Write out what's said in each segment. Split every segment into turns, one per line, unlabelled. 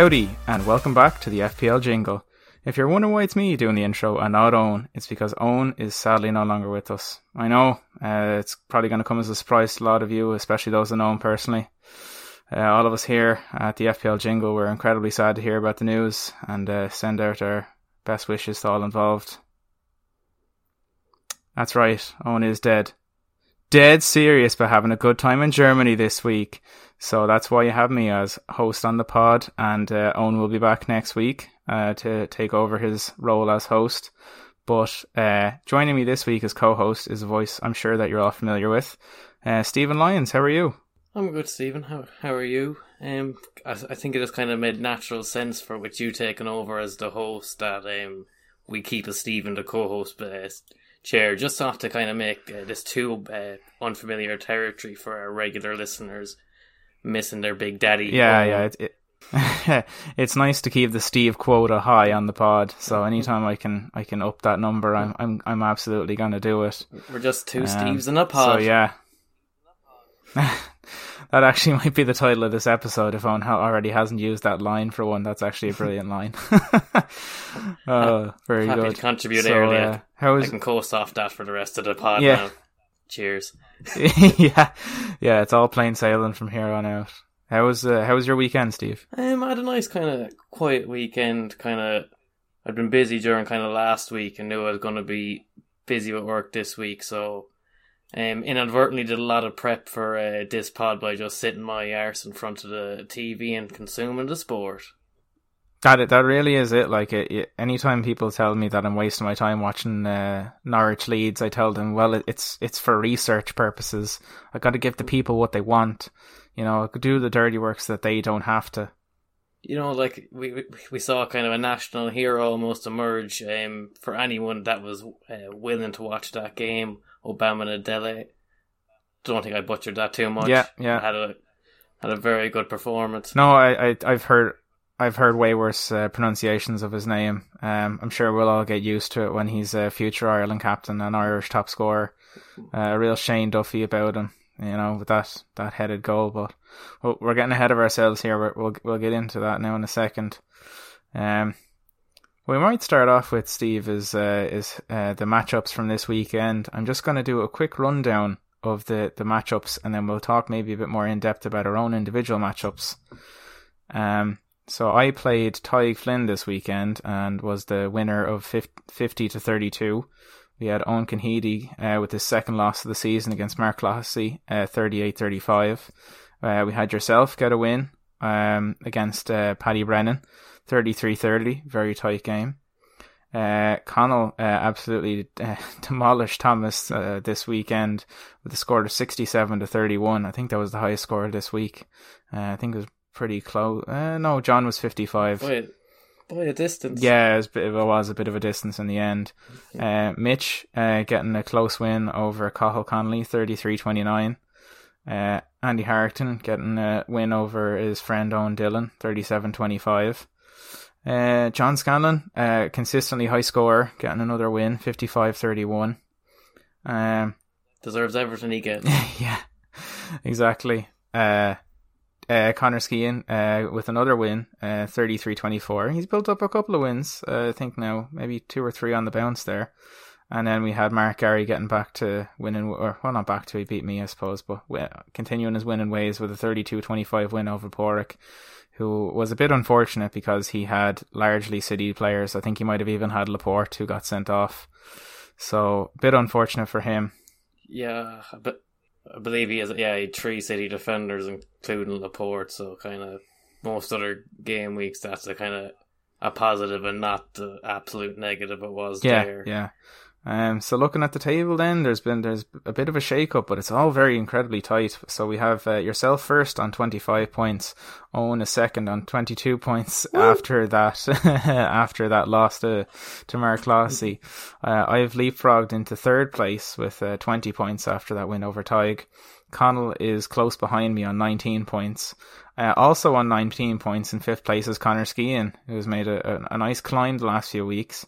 Howdy, and welcome back to the FPL Jingle. If you're wondering why it's me doing the intro and not Eoin, it's because Eoin is sadly no longer with us. I know, uh, it's probably going to come as a surprise to a lot of you, especially those that know him personally. Uh, all of us here at the FPL Jingle were incredibly sad to hear about the news and uh, send out our best wishes to all involved. That's right, Eoin is dead. Dead serious about having a good time in Germany this week. So that's why you have me as host on the pod, and uh, Eoin will be back next week uh, to take over his role as host. But uh, joining me this week as co-host is a voice I'm sure that you're all familiar with, uh, Stephen Lyons. How are you?
I'm good, Stephen. How how are you? Um, I, I think it just kind of made natural sense for with you taking over as the host that um we keep a Stephen the co-host uh, chair, just off to kind of make uh, this too uh, unfamiliar territory for our regular listeners missing their big daddy.
Yeah, yeah. It, it it's nice to keep the Steve quota high on the pod. So anytime I can, I can up that number. I'm, I'm, I'm absolutely gonna do it.
We're just two um, Steves in a pod.
So yeah. that actually might be the title of this episode if Eoin already hasn't used that line for one. That's actually a brilliant line. oh, very
Happy
good.
to contribute so, earlier. Uh,
how is...
I can coast off that for the rest of the pod yeah. now. Cheers.
yeah, yeah, it's all plain sailing from here on out. How was uh, how was your weekend, Steve?
Um, I had a nice kind of quiet weekend. Kind of, I'd been busy during kind of last week and knew I was going to be busy with work this week, so um, inadvertently did a lot of prep for uh, this pod by just sitting my arse in front of the TV and consuming the sport.
That that really is it. Like it, it, anytime people tell me that I'm wasting my time watching uh, Norwich Leeds, I tell them, well, it, it's it's for research purposes. I got to give the people what they want. You know, do the dirty works that they don't have to.
You know, like we we saw kind of a national hero almost emerge um, for anyone that was uh, willing to watch that game. Obamidele. Don't think I butchered that too much.
Yeah, yeah.
Had a had a very good performance.
No, I, I I've heard I've heard way worse uh, pronunciations of his name. Um, I'm sure we'll all get used to it when he's a future Ireland captain and Irish top scorer. Uh, a real Shane Duffy about him, you know, with that, that headed goal. But we're getting ahead of ourselves here. we will we'll get into that now in a second. Um, we might start off with Steve is uh, is uh, the matchups from this weekend. I'm just going to do a quick rundown of the the matchups, and then we'll talk maybe a bit more in depth about our own individual matchups. Um, so I played Tadhg Flynn this weekend and was the winner of 50 to 32. We had Eoin Conheady uh, with his second loss of the season against Mark Lossy, uh, 38-35. Uh, we had yourself get a win um, against uh, Paddy Brennan, 33-30, very tight game. Uh, Connell uh, absolutely uh, demolished Thomas uh, this weekend with a score of 67 to 31. I think that was the highest score this week. Uh, I think it was pretty close. Uh, no, John was 55.
By, by a distance.
Yeah, it was, it was, a bit of a distance in the end. Uh, Mitch uh, getting a close win over Cathal Connolly, 33-29. Uh, Andy Harrington getting a win over his friend Owen Dillon, 37-25. Uh, John Scanlon, uh, consistently high scorer, getting another win, 55-31. Um,
Deserves everything he gets.
yeah, exactly. Uh, uh, Connor Skehan uh, with another win, uh, 33-24. He's built up a couple of wins, uh, I think now, maybe two or three on the bounce there. And then we had Mark Gary getting back to winning, or well, not back to, he beat me, I suppose, but continuing his winning ways with a 32-25 win over Porrick, who was a bit unfortunate because he had largely City players. I think he might have even had Laporte who got sent off. So, a bit unfortunate for him.
Yeah, but I believe he has yeah he had three City defenders, including Laporte. So kind of most other game weeks, that's a kind of a positive and not the absolute negative it was
yeah,
there.
Yeah, um, so looking at the table, then there's been there's a bit of a shake up, but it's all very incredibly tight. So we have uh, yourself first on 25 points, Eoin is second on 22 points Woo! after that after that loss to to Mark Lossy. Uh, I've leapfrogged into third place with uh, 20 points after that win over Tadhg. Connell is close behind me on 19 points. Uh, also on 19 points in fifth place is Connor Skehan, who's made a, a, a nice climb the last few weeks.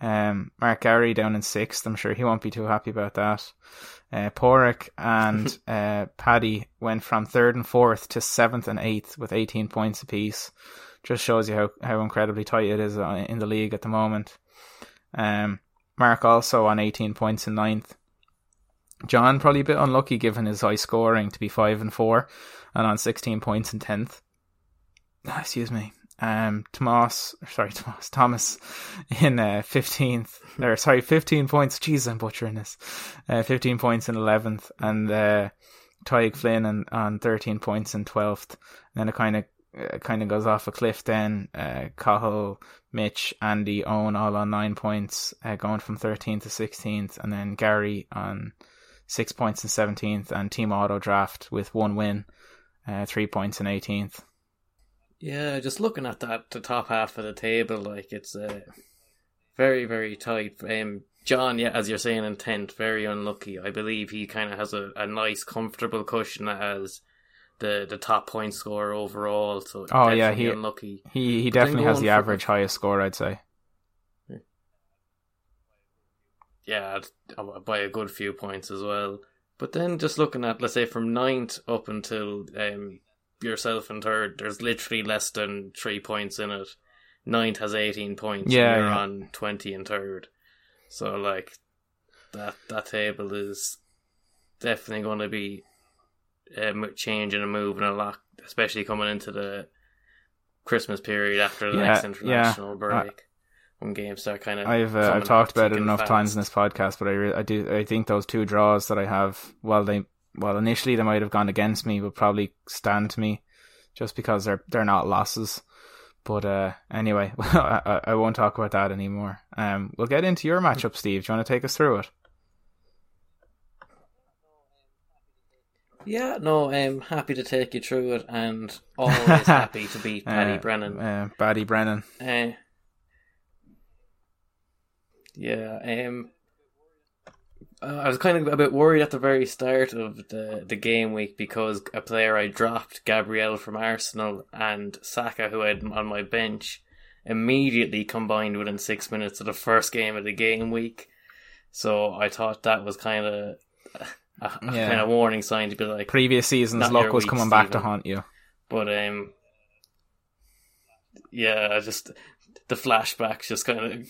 Um, Mark Gary down in sixth. I'm sure he won't be too happy about that. Uh, Porrick and uh, Paddy went from third and fourth to seventh and eighth with 18 points apiece. just shows you how, how incredibly tight it is uh, in the league at the moment. Um, Mark also on 18 points in ninth. John probably a bit unlucky given his high scoring to be five and four, and on 16 points in tenth. Ah, excuse me. Um, Tomas, sorry, Tomas, Thomas in uh, 15th, or sorry, 15 points. Jesus, I'm butchering this. Uh, 15 points in 11th, and uh, Tadhg Flynn on, on 13 points in 12th. And then it kind of uh, kind of goes off a cliff then. Uh, Cathal, Mitch, Andy, Owen all on nine points, uh, going from 13th to 16th, and then Gary on six points in 17th, and Team Auto Draft with one win, uh, three points in 18th.
Yeah, just looking at that, the top half of the table, like it's uh, very, very tight. Um, John, yeah, as you're saying intent, very unlucky. I believe he kind of has a, a nice, comfortable cushion as the the top point scorer overall. So
oh yeah, he
unlucky.
He he but definitely has the average for... highest score, I'd say.
Yeah, by a good few points as well. But then just looking at, let's say, from ninth up until um, yourself in third, there's literally less than three points in it. Ninth has 18 points. Yeah, you're yeah. on 20 and third. So like that that table is definitely going to be um, changing and moving a lot, especially coming into the Christmas period after the yeah, next international yeah. break. when games start kind of,
I've uh, I've talked about it enough times in this podcast, but I re- I do I think those two draws that I have, well they well initially they might have gone against me, but probably stand to me, just because they're they're not losses. But uh, anyway, I, I won't talk about that anymore. Um, we'll get into your matchup, Steve. Do you want to take us through it?
Yeah, no, I'm happy to take you through it, and always happy to beat Paddy uh, Brennan.
Uh, Paddy Brennan.
Uh, yeah, um, I was kind of a bit worried at the very start of the, the game week because a player I dropped, Gabriel from Arsenal, and Saka, who I had on my bench, immediately combined within six minutes of the first game of the game week. So I thought that was kind of a, a yeah. kind of warning sign to be like
previous season's luck was coming back to haunt you.
But um, yeah, just the flashbacks just kind of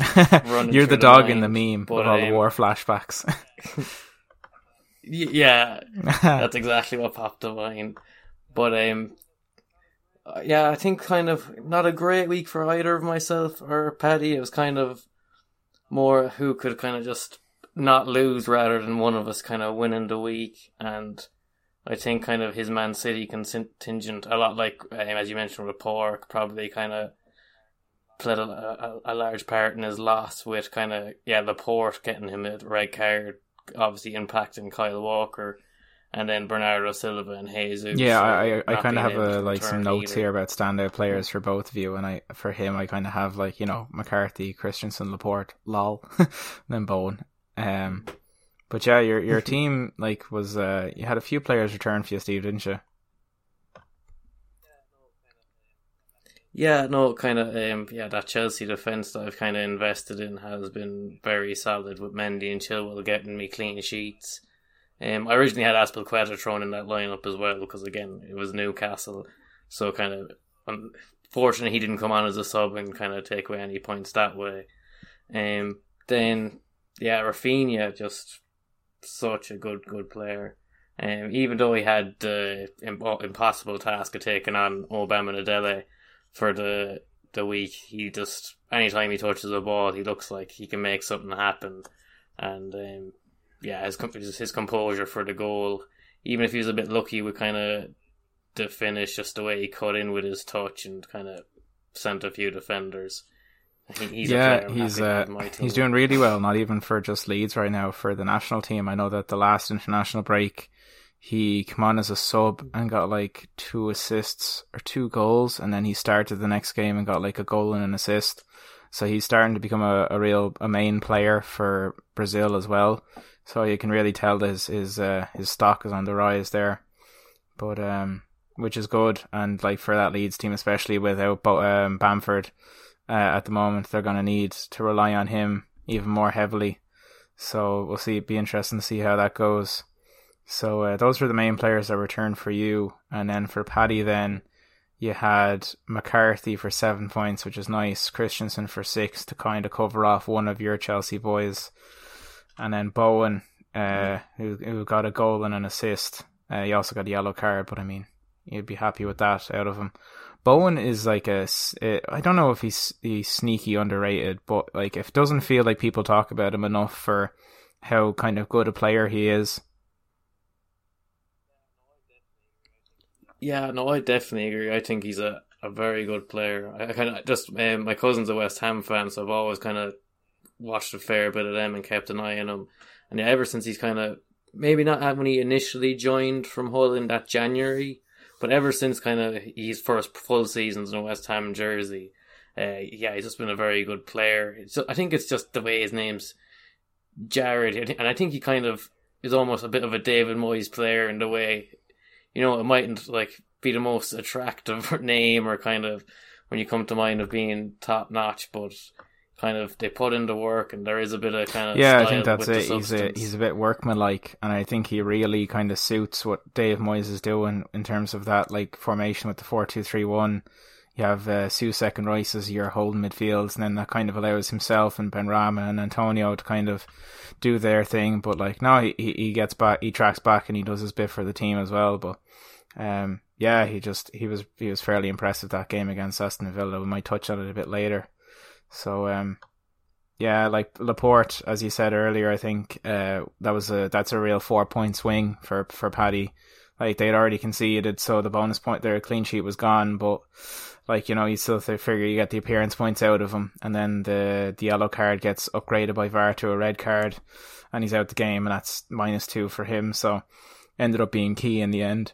You're the dog the in the meme but, of all the war flashbacks.
yeah, that's exactly what popped to mind. But um, yeah, I think kind of not a great week for either of myself or Paddy. It was kind of more who could kind of just not lose rather than one of us kind of winning the week. And I think kind of his Man City contingent, a lot like um, as you mentioned with Pork, probably kind of played a, a, a, large part in his loss with kind of yeah the Laporte getting him a red card, obviously impacting Kyle Walker, and then Bernardo Silva and Jesus.
Yeah, I I, I kind of have a, like some notes either. here about standout players for both of you, and I for him I kind of have like you know McCarthy, Christensen, Laporte, lol, then Bowen. Um, but yeah, your your team like was uh you had a few players return for you, Steve, didn't you?
Yeah, no, kind of. Um, yeah, that Chelsea defense that I've kind of invested in has been very solid with Mendy and Chilwell getting me clean sheets. Um, I originally had Azpilicueta thrown in that lineup as well because again it was Newcastle, so kind of unfortunately he didn't come on as a sub and kind of take away any points that way. Um, then yeah, Rafinha just such a good good player. Um, even though he had the impossible task of taking on Obama for the the week. He just anytime he touches a ball, he looks like he can make something happen, and um, yeah, his his composure for the goal. Even if he was a bit lucky with kind of the finish, just the way he cut in with his touch and kind of sent a few defenders.
he's yeah, he's uh, he's doing really well. Not even for just Leeds right now for the national team. I know that the last international break he came on as a sub and got like two assists or two goals, and then he started the next game and got like a goal and an assist. So he's starting to become a, a real a main player for Brazil as well. So you can really tell that his his uh, his stock is on the rise there, but um, which is good. And like for that Leeds team, especially without um, Bamford uh, at the moment, they're going to need to rely on him even more heavily. So we'll see. It'd be interesting to see how that goes. So uh, those were the main players that returned for you, and then for Paddy, then You had McCarthy for seven points, which is nice. Christensen for six to kind of cover off one of your Chelsea boys, and then Bowen, uh, who who got a goal and an assist. Uh, he also got a yellow card, but I mean, you'd be happy with that out of him. Bowen is like a, I don't know if he's he's sneaky underrated, but like it doesn't feel like people talk about him enough for how kind of good a player he is.
Yeah, no, I definitely agree. I think he's a, a very good player. I, I kind of just um, my cousin's a West Ham fan, so I've always kind of watched a fair bit of them and kept an eye on him. And yeah, ever since he's kind of maybe not when he initially joined from Hull in that January, but ever since kind of his first full seasons in a West Ham jersey, uh, yeah, he's just been a very good player. Just, I think it's just the way his name's Jared, and I think he kind of is almost a bit of a David Moyes player in the way, you know, it mightn't like be the most attractive name or kind of when you come to mind of being top notch, but kind of they put in the work and there is a bit of kind of
yeah I think that's it. He's a he's a bit workmanlike and I think he really kind of suits what Dave Moyes is doing in terms of that like formation with the four two three one you have uh, Soucek and Rice as your holding midfields, and then that kind of allows himself and Benrahma and Antonio to kind of do their thing. But like now, he he gets back, he tracks back, and he does his bit for the team as well. But um, yeah, he just he was he was fairly impressive that game against Aston Villa. We might touch on it a bit later. So um, yeah, like Laporte, as you said earlier, I think uh, that was a that's a real four point swing for for Paddy. Like they'd already conceded, so the bonus point their clean sheet was gone, but like you know you still figure you get the appearance points out of him, and then the the yellow card gets upgraded by VAR to a red card, and he's out the game, and that's minus two for him. So ended up being key in the end.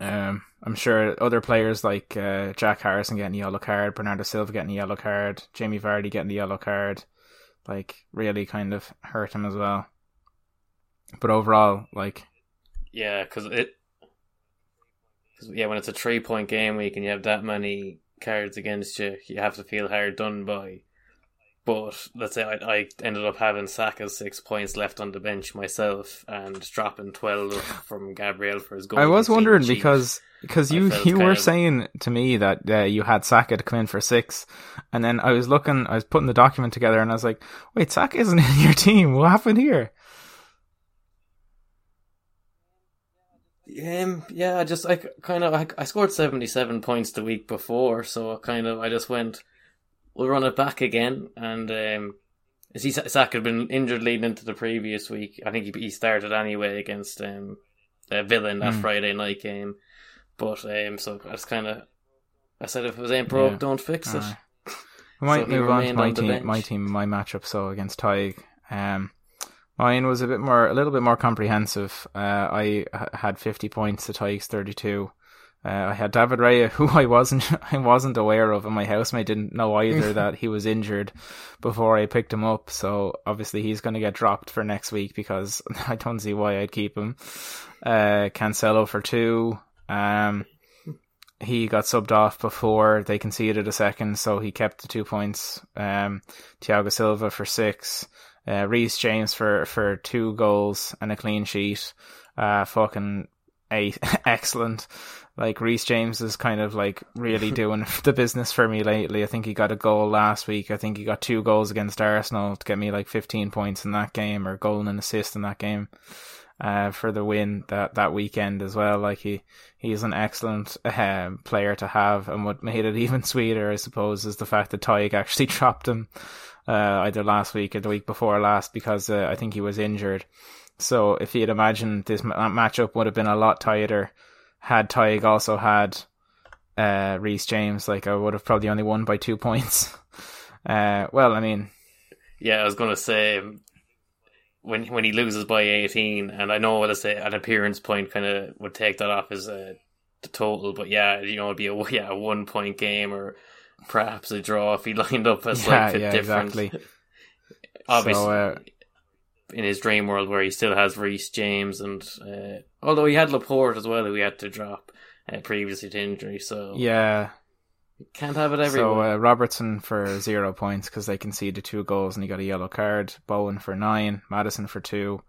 Um, I'm sure other players like uh, Jack Harrison getting a yellow card, Bernardo Silva getting a yellow card, Jamie Vardy getting the yellow card, like really kind of hurt him as well. But overall, like
yeah, because it Cause, yeah, when it's a three point game week and you have that many cards against you, you have to feel hard done by. But let's say I, I ended up having Saka's six points left on the bench myself and dropping twelve from Gabriel for his goal.
I was wondering because because you you were of... saying to me that uh, you had Saka to come in for six, and then I was looking, I was putting the document together, and I was like, wait, Saka isn't in your team. What happened here?
Um, yeah, I just I kind of I, I scored seventy seven points the week before, so I kind of I just went, we'll run it back again, and um, he Saka had been injured leading into the previous week. I think he, he started anyway against um uh, Villa in that mm. Friday night game, but um, so I just kind of I said if it was ain't broke, yeah. don't fix it.
We might so move on to my on team, my team, my matchup. So against Tadhg, um, Mine was a bit more, a little bit more comprehensive. Uh, I had 50 points to Tadhg's 32. Uh, I had David Raya, who I wasn't, I wasn't aware of, and my housemate didn't know either that he was injured before I picked him up. So obviously he's going to get dropped for next week because I don't see why I'd keep him. Uh, Cancelo for two. Um, he got subbed off before they conceded a second, so he kept the two points. Um, Thiago Silva for six. Uh, Reece James for, for two goals and a clean sheet. Uh, fucking eight, excellent. Like Reece James is kind of like really doing the business for me lately. I think he got a goal last week. I think he got two goals against Arsenal to get me like 15 points in that game or goal and an assist in that game. Uh, for the win that, that weekend as well. Like he, he's an excellent uh, player to have, and what made it even sweeter, I suppose, is the fact that Tadhg actually dropped him uh, either last week or the week before last because uh, I think he was injured. So if you'd imagine this matchup would have been a lot tighter had Tadhg also had uh, Reece James. Like I would have probably only won by two points. Uh, well, I mean,
yeah, I was gonna say when when he loses by eighteen, and I know let's say an appearance point kind of would take that off as a the total, but yeah, you know, it'd be a yeah a one point game or perhaps a draw if he lined up as yeah, like a yeah, different. Exactly. Obviously, so, uh, in his dream world where he still has Reece James and uh, although he had Laporte as well, who he had to drop uh, previously to injury. So
yeah,
can't have it everywhere.
So uh, Robertson for zero points because they conceded two goals and he got a yellow card. Bowen for nine, Maddison for two,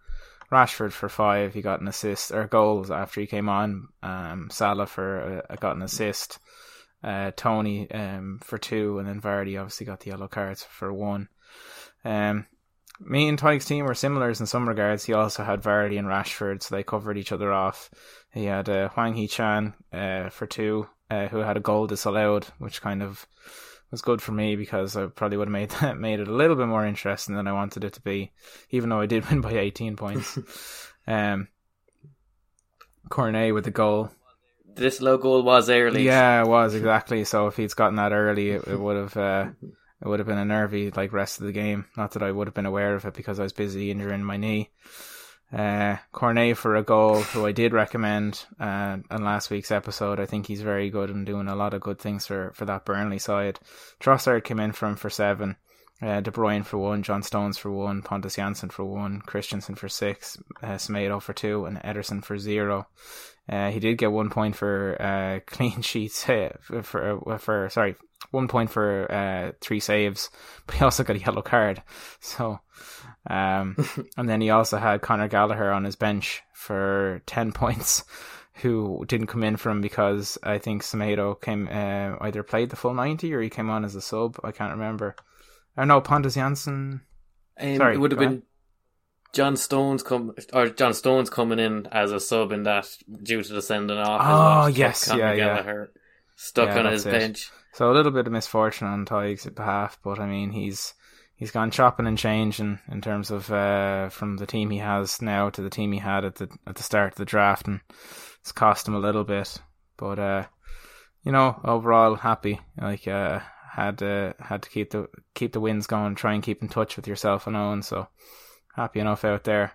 Rashford for five. He got an assist or goals after he came on. Um, Salah for uh, got an assist. Uh, Toney um, for two, and then Vardy obviously got the yellow cards for one. Um, me and Tadhg's team were similars in some regards. He also had Vardy and Rashford, so they covered each other off. He had uh, Hwang Hee-chan uh, for two, uh, who had a goal disallowed, which kind of was good for me because I probably would have made that made it a little bit more interesting than I wanted it to be, even though I did win by 18 points. um, Cornet with the goal.
This low goal was early.
Yeah, it was exactly. So if he'd gotten that early, it, it would have uh, it would have been a nervy like rest of the game. Not that I would have been aware of it because I was busy injuring my knee. Uh, Cornet for a goal, who I did recommend uh, in last week's episode. I think he's very good and doing a lot of good things for, for that Burnley side. Trossard came in for him for seven. Uh, De Bruyne for one, John Stones for one, Pontus Jansson for one, Christensen for six, uh, Semedo for two, and Ederson for zero. Uh, he did get one point for uh, clean sheets uh, for uh, for sorry one point for uh, three saves, but he also got a yellow card. So, um, and then he also had Conor Gallagher on his bench for ten points, who didn't come in for him because I think Semedo came uh, either played the full ninety or he came on as a sub. I can't remember. I know Pontus Jansson.
Um, Sorry, it would have been John Stones come or John Stones coming in as a sub in that due to the sending off.
Oh yes, yeah,
yeah. Stuck yeah, on his it. bench.
So a little bit of misfortune on Tadhg's behalf, but I mean he's he's gone chopping and changing in terms of uh, from the team he has now to the team he had at the at the start of the draft, and it's cost him a little bit. But uh, you know, overall happy. Like uh, had uh, had to keep the keep the wins going, try and keep in touch with yourself and Eoin. So happy enough out there.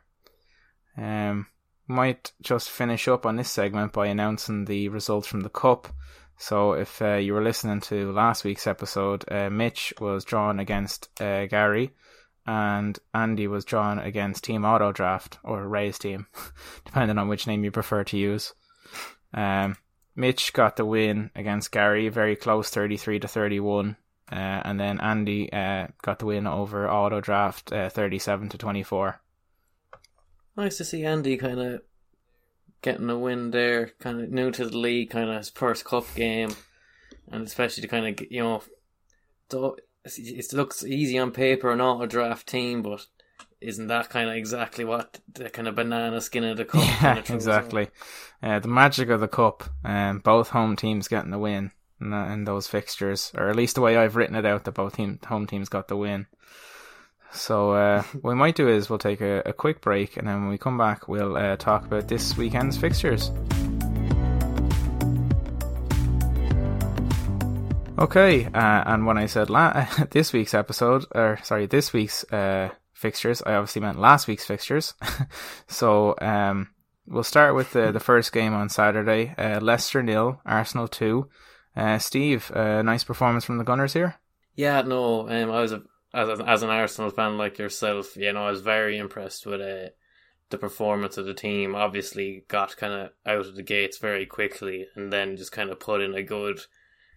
Um, might just finish up on this segment by announcing the results from the cup. So if uh, you were listening to last week's episode, uh, Mitch was drawn against uh, Gary, and Andy was drawn against Team Auto Draft or Ray's team, depending on which name you prefer to use. Um, Mitch got the win against Gary, very close, thirty-three to thirty-one. Uh, and then Andy uh, got the win over Auto Draft, uh, thirty-seven to twenty-four.
Nice to see Andy kind of getting a win there, kind of new to the league, kind of his first cup game, and especially to kind of you know, it looks easy on paper an auto draft team, but isn't that kind of exactly what the kind of banana skin of the cup?
Yeah, kind of exactly. Uh, the magic of the cup, um, both home teams getting the win in, in, those fixtures, or at least the way I've written it out, that both team, home teams got the win. So uh, what we might do is we'll take a, a, quick break, and then when we come back, we'll uh, talk about this weekend's fixtures. Okay, uh, and when I said la- this week's episode, or sorry, this week's uh, fixtures. I obviously meant last week's fixtures. so um, we'll start with the, the first game on Saturday. Uh, Leicester nil, Arsenal two. Uh, Steve, uh, nice performance from the Gunners here.
Yeah, no, um, I was a, as as an Arsenal fan like yourself. You know, I was very impressed with uh, the performance of the team. Obviously, got kind of out of the gates very quickly, and then just kind of put in a good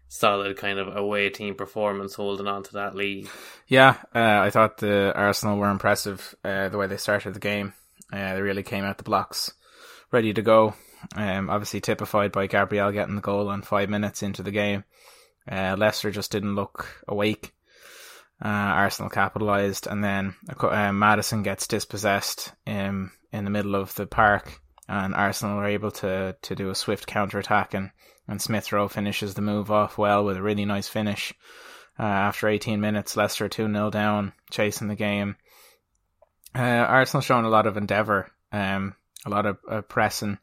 solid kind of away team performance holding on to that lead.
Yeah, uh, I thought the Arsenal were impressive uh, the way they started the game. Uh, they really came out the blocks ready to go. Um, obviously typified by Gabriel getting the goal on five minutes into the game. Uh, Leicester just didn't look awake. Uh, Arsenal capitalised, and then uh, Maddison gets dispossessed in in the middle of the park, and Arsenal are able to to do a swift counter attack and and Smith Rowe finishes the move off well with a really nice finish. Uh, after 18 minutes, Leicester 2 0 down, chasing the game. Uh, Arsenal showing a lot of endeavour, um, a lot of uh, pressing,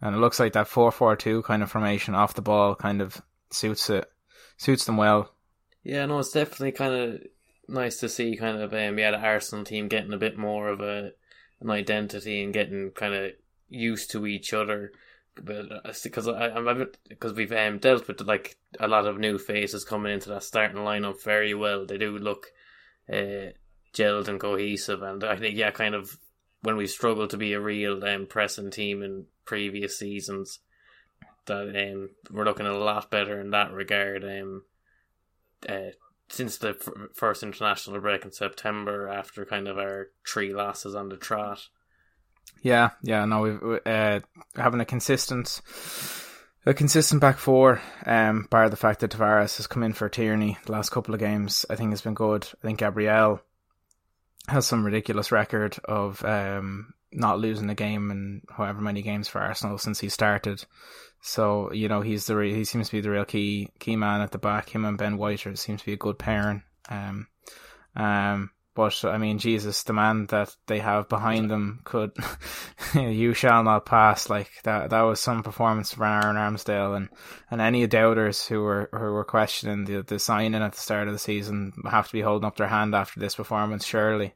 and it looks like that 4 4 2 kind of formation off the ball kind of suits it, suits them well.
Yeah, no, it's definitely kind of nice to see kind of um, yeah the Arsenal team getting a bit more of a an identity and getting kind of used to each other because I, because we've um, dealt with like a lot of new faces coming into that starting lineup very well. They do look uh, gelled and cohesive, and I think yeah, kind of when we struggled to be a real um, pressing team in previous seasons, that um, we're looking a lot better in that regard. Um, uh, since the f- first international break in September, after kind of our three losses on the trot.
Yeah, yeah, no, we've uh, having a consistent, a consistent back four. Um, bar the fact that Tavares has come in for Tierney the last couple of games, I think has been good. I think Gabriel has some ridiculous record of um not losing a game in however many games for Arsenal since he started. So you know he's the re- he seems to be the real key key man at the back. Him and Ben Whiter seems to be a good pairing. Um, um, but I mean, Jesus, the man that they have behind them could, you shall not pass. Like that, that was some performance from Aaron Ramsdale, and, and any doubters who were who were questioning the the signing at the start of the season have to be holding up their hand after this performance. Surely,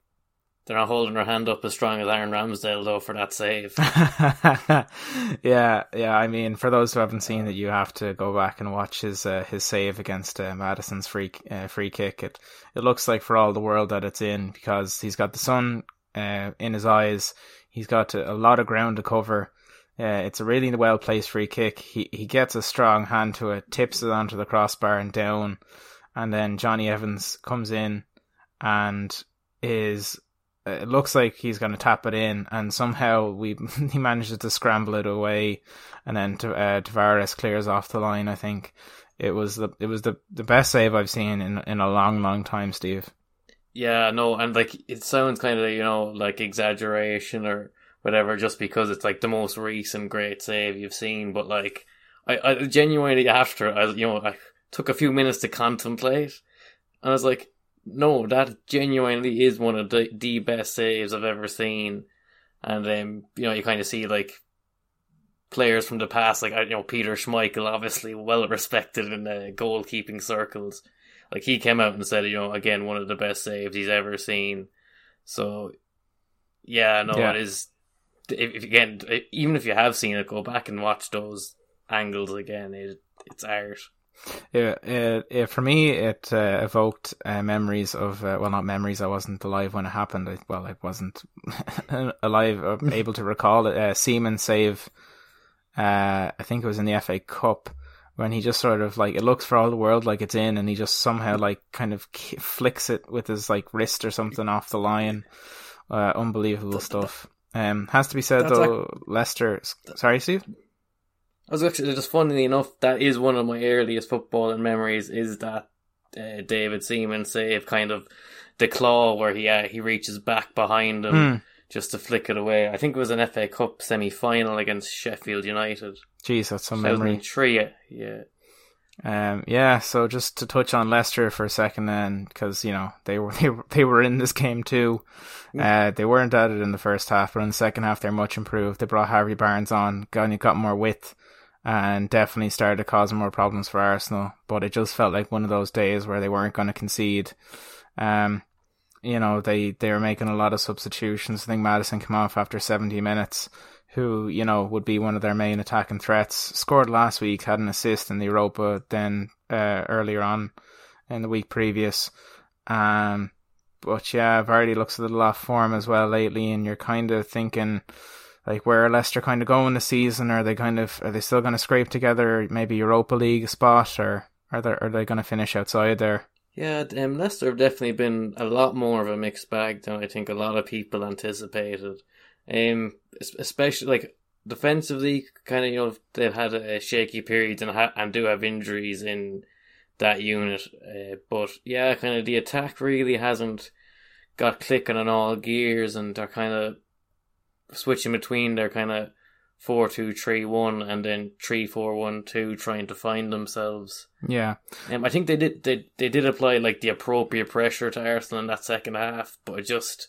they're not holding their hand up as strong as Aaron Ramsdale though for that save.
yeah, yeah. I mean, for those who haven't seen it, you have to go back and watch his uh, his save against uh, Maddison's free uh, free kick. It it looks like for all the world that it's in because he's got the sun uh, in his eyes. He's got a, a lot of ground to cover. Uh, it's a really well placed free kick. He he gets a strong hand to it, tips it onto the crossbar and down, and then Jonny Evans comes in and is it looks like he's going to tap it in, and somehow we he manages to scramble it away, and then uh, Tavares clears off the line. I think it was the it was the, the best save I've seen in in a long, long time, Steve.
Yeah, no, and like it sounds kind of you know like exaggeration or whatever, just because it's like the most recent great save you've seen. But like, I, I genuinely after I you know I took a few minutes to contemplate, and I was like, no, that genuinely is one of the, the best saves I've ever seen. And um, you know, you kind of see like players from the past, like you know Peter Schmeichel, obviously well respected in the goalkeeping circles. Like he came out and said, you know, again one of the best saves he's ever seen. So, yeah, no, yeah. it is. If, if, again, even if you have seen it, go back and watch those angles again. It, it's art.
Yeah, it, it, for me, it uh, evoked uh, memories of uh, well, not memories. I wasn't alive when it happened. I, well, I wasn't alive, or able to recall it. Uh, Seaman save. Uh, I think it was in the FA Cup when he just sort of like it looks for all the world like it's in, and he just somehow like kind of flicks it with his like wrist or something off the line. Uh, unbelievable stuff. Um, has to be said That's though, like, Leicester. Sorry, Steve.
I was actually just funnily enough, that is one of my earliest footballing memories. Is that uh, David Seaman save kind of the claw where he uh, he reaches back behind him mm. just to flick it away. I think it was an FA Cup semi final against Sheffield United.
Jeez, that's some memory.
Three, yeah.
Um, yeah, so just to touch on Leicester for a second, then, because you know they were they were, they were in this game too. Uh, they weren't at it in the first half, but in the second half they're much improved. They brought Harvey Barnes on, got got more width, and definitely started causing more problems for Arsenal. But it just felt like one of those days where they weren't going to concede. Um, you know, they, they were making a lot of substitutions. I think Maddison came off after 70 minutes, who, you know, would be one of their main attacking threats. Scored last week, had an assist in the Europa then uh, earlier on in the week previous. Um, but yeah, Vardy looks a little off form as well lately, and you're kind of thinking like where Leicester kind of going this season? Are they kind of are they still going to scrape together maybe Europa League spot, or are they are they going to finish outside there?
Yeah, um, Leicester have definitely been a lot more of a mixed bag than I think a lot of people anticipated. Um, especially like defensively, kind of you know they've had a shaky periods and ha- and do have injuries in that unit. Uh, but yeah, kind of the attack really hasn't got clicking on all gears, and they're kind of switching between their kind of four two three one and then three four one two, trying to find themselves.
Yeah,
um, I think they did they they did apply like the appropriate pressure to Arsenal in that second half, but it just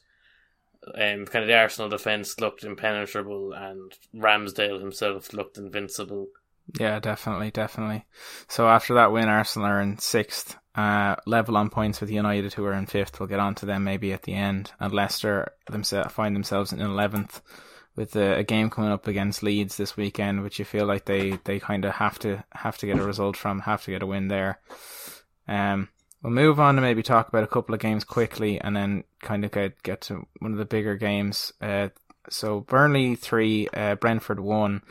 um kind of the Arsenal defense looked impenetrable and Ramsdale himself looked invincible.
Yeah, definitely, definitely. So after that win, Arsenal are in sixth, uh, level on points with United, who are in fifth. We'll get on to them maybe at the end. And Leicester themselves find themselves in eleventh, with a, a, game coming up against Leeds this weekend, which you feel like they, they kind of have to have to get a result from, have to get a win there. Um, we'll move on to maybe talk about a couple of games quickly, and then kind of get get to one of the bigger games. Uh, so Burnley three, uh, Brentford one.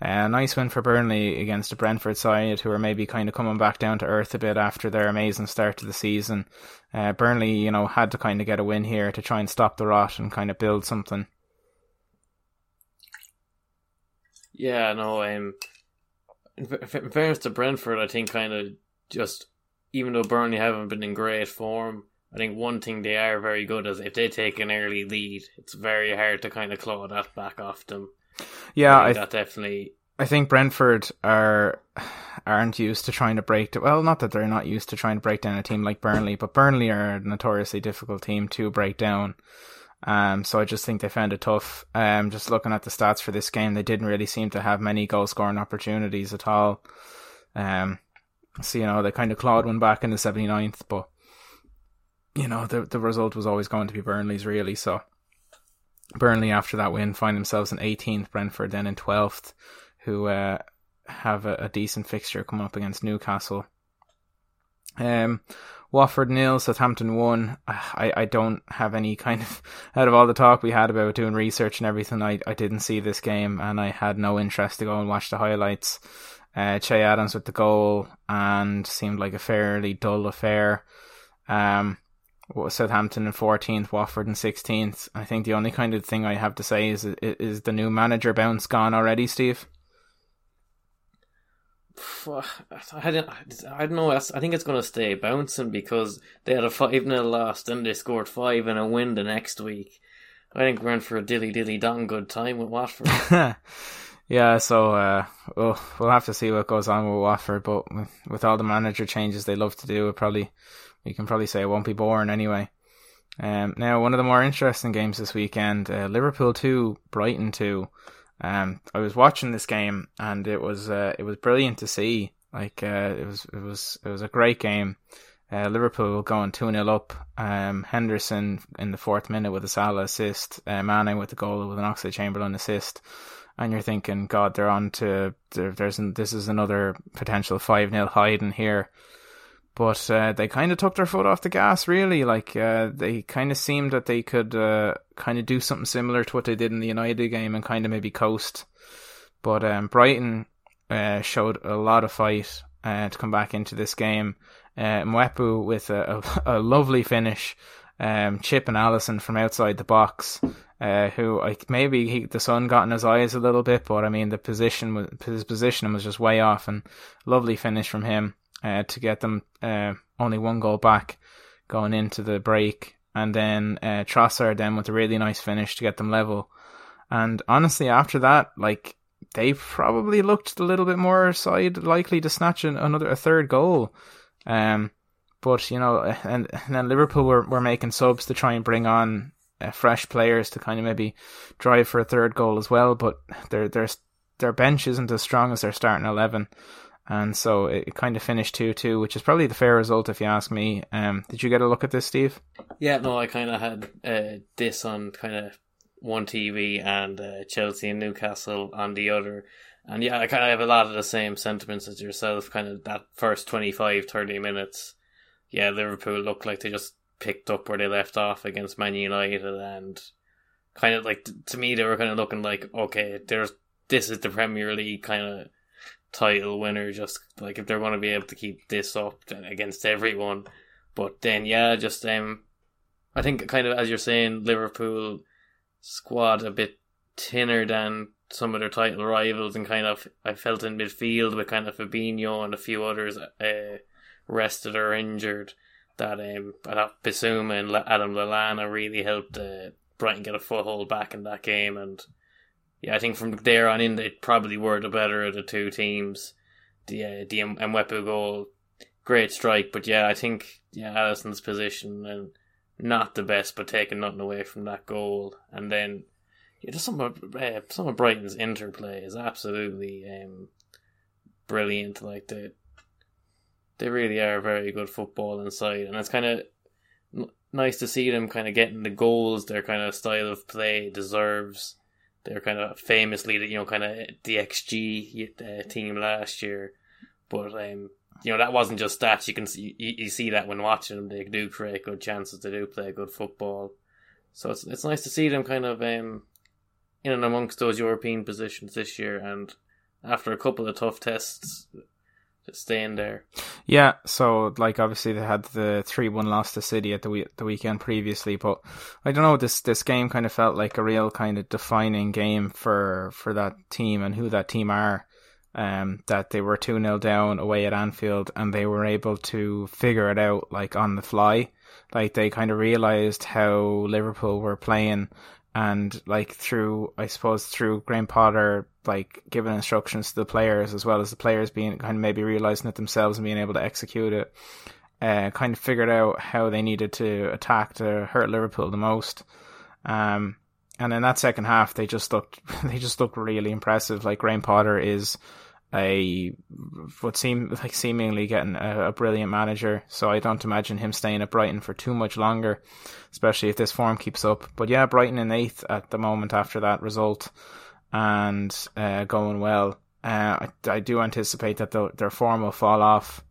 A uh, nice win for Burnley against the Brentford side, who are maybe kind of coming back down to earth a bit after their amazing start to the season. Uh, Burnley, you know, had to kind of get a win here to try and stop the rot and kind of build something.
Yeah, no. Um, in, in fairness to Brentford, I think kind of just even though Burnley haven't been in great form, I think one thing they are very good is if they take an early lead, it's very hard to kind of claw that back off them.
Yeah,
I
I,
that definitely.
I think Brentford are aren't used to trying to break. well, not that they're not used to trying to break down a team like Burnley, but Burnley are a notoriously difficult team to break down. Um, so I just think they found it tough. Um, just looking at the stats for this game, they didn't really seem to have many goal scoring opportunities at all. Um, so you know they kind of clawed one back in the 79th, but you know the the result was always going to be Burnley's really. So Burnley after that win find themselves in 18th, Brentford then in 12th, who uh, have a, a decent fixture coming up against Newcastle. Um, Watford nil, Southampton one. I, I don't have any kind of out of all the talk we had about doing research and everything. I, I didn't see this game and I had no interest to go and watch the highlights. Uh, Che Adams with the goal and seemed like a fairly dull affair. Um, Southampton in 14th, Watford in 16th. I think the only kind of thing I have to say is is the new manager bounce gone already, Steve?
I don't, I don't know. I think it's going to stay bouncing because they had a 5 0 loss, then they scored 5 and a win the next week. I think we're in for a dilly dilly dong good time with Watford.
yeah, so uh, we'll, we'll have to see what goes on with Watford, but with all the manager changes they love to do, it probably we can probably say it won't be boring anyway. Um, now, one of the more interesting games this weekend, uh, Liverpool 2, Brighton 2. Um, I was watching this game and it was uh, it was brilliant to see. Like uh, it was it was it was a great game. Uh, Liverpool going two 0 up. Um, Henderson in the fourth minute with a Salah assist. Uh, Mane with the goal with an Oxlade-Chamberlain assist. And you're thinking, God, they're on to there's this is another potential five 0 hiding here. But uh, they kind of took their foot off the gas, really. Like uh, they kind of seemed that they could uh, kind of do something similar to what they did in the United game and kind of maybe coast. But um, Brighton uh, showed a lot of fight uh, to come back into this game. Uh, Mwepu with a, a, a lovely finish. Um, Chip and Alisson from outside the box, uh, who like maybe he, the sun got in his eyes a little bit, but I mean the position his position was just way off, and lovely finish from him uh, to get them uh, only one goal back going into the break, and then uh, Trossard then with a really nice finish to get them level. And honestly, after that, like they probably looked a little bit more side likely to snatch an, another a third goal. Um, but you know, and, and then Liverpool were, were making subs to try and bring on uh, fresh players to kind of maybe drive for a third goal as well. But their their their bench isn't as strong as their starting eleven and so it kind of finished two two, which is probably the fair result if you ask me. Um, did you get a look at this, Steve?
Yeah, no, I kind of had uh, this on kind of one TV and uh, Chelsea and Newcastle on the other. And yeah, I kind of have a lot of the same sentiments as yourself. Kind of that first 25, 30 minutes. Yeah, Liverpool looked like they just picked up where they left off against Man United, and kind of like to me they were kind of looking like okay, there's this is the Premier League kind of title winner. Just like if they're going to be able to keep this up against everyone. But then, yeah, just um, I think kind of as you're saying, Liverpool squad a bit thinner than some of their title rivals, and kind of I felt in midfield with kind of Fabinho and a few others uh, rested or injured. That um, thought Bissouma and Adam Lallana really helped uh, Brighton get a foothold back in that game, and yeah, I think from there on in, they probably were the better of the two teams. The uh, the Mwepu goal, great strike, but yeah, I think yeah Alisson's position and not the best, but taking nothing away from that goal, and then yeah, just some of uh, some of Brighton's interplay is absolutely um, brilliant. Like they they really are very good football inside, and it's kind of nice to see them kind of getting the goals their kind of style of play deserves they're kind of famously, you know, kind of the uh, team last year, but um, you know that wasn't just stats. You can see you, you, see that when watching them, they do create good chances. They do play good football, so it's it's nice to see them kind of um, in and amongst those European positions this year. And after a couple of tough tests, staying there.
Yeah, so like obviously they had the three one loss to City at the we- the weekend previously, but I don't know this this game kind of felt like a real kind of defining game for for that team and who that team are. Um, that they were two 0 down away at Anfield and they were able to figure it out like on the fly. Like they kind of realized how Liverpool were playing and like through I suppose through Graham Potter like giving instructions to the players as well as the players being kind of maybe realizing it themselves and being able to execute it, uh, kind of figured out how they needed to attack to hurt Liverpool the most. Um, and in that second half, they just looked they just looked really impressive. Like Graham Potter is a what seem like seemingly getting a, a, brilliant manager. So I don't imagine him staying at Brighton for too much longer, especially if this form keeps up. But yeah, Brighton in eighth at the moment after that result and uh, going well. Uh, I, I do anticipate that their form will fall off.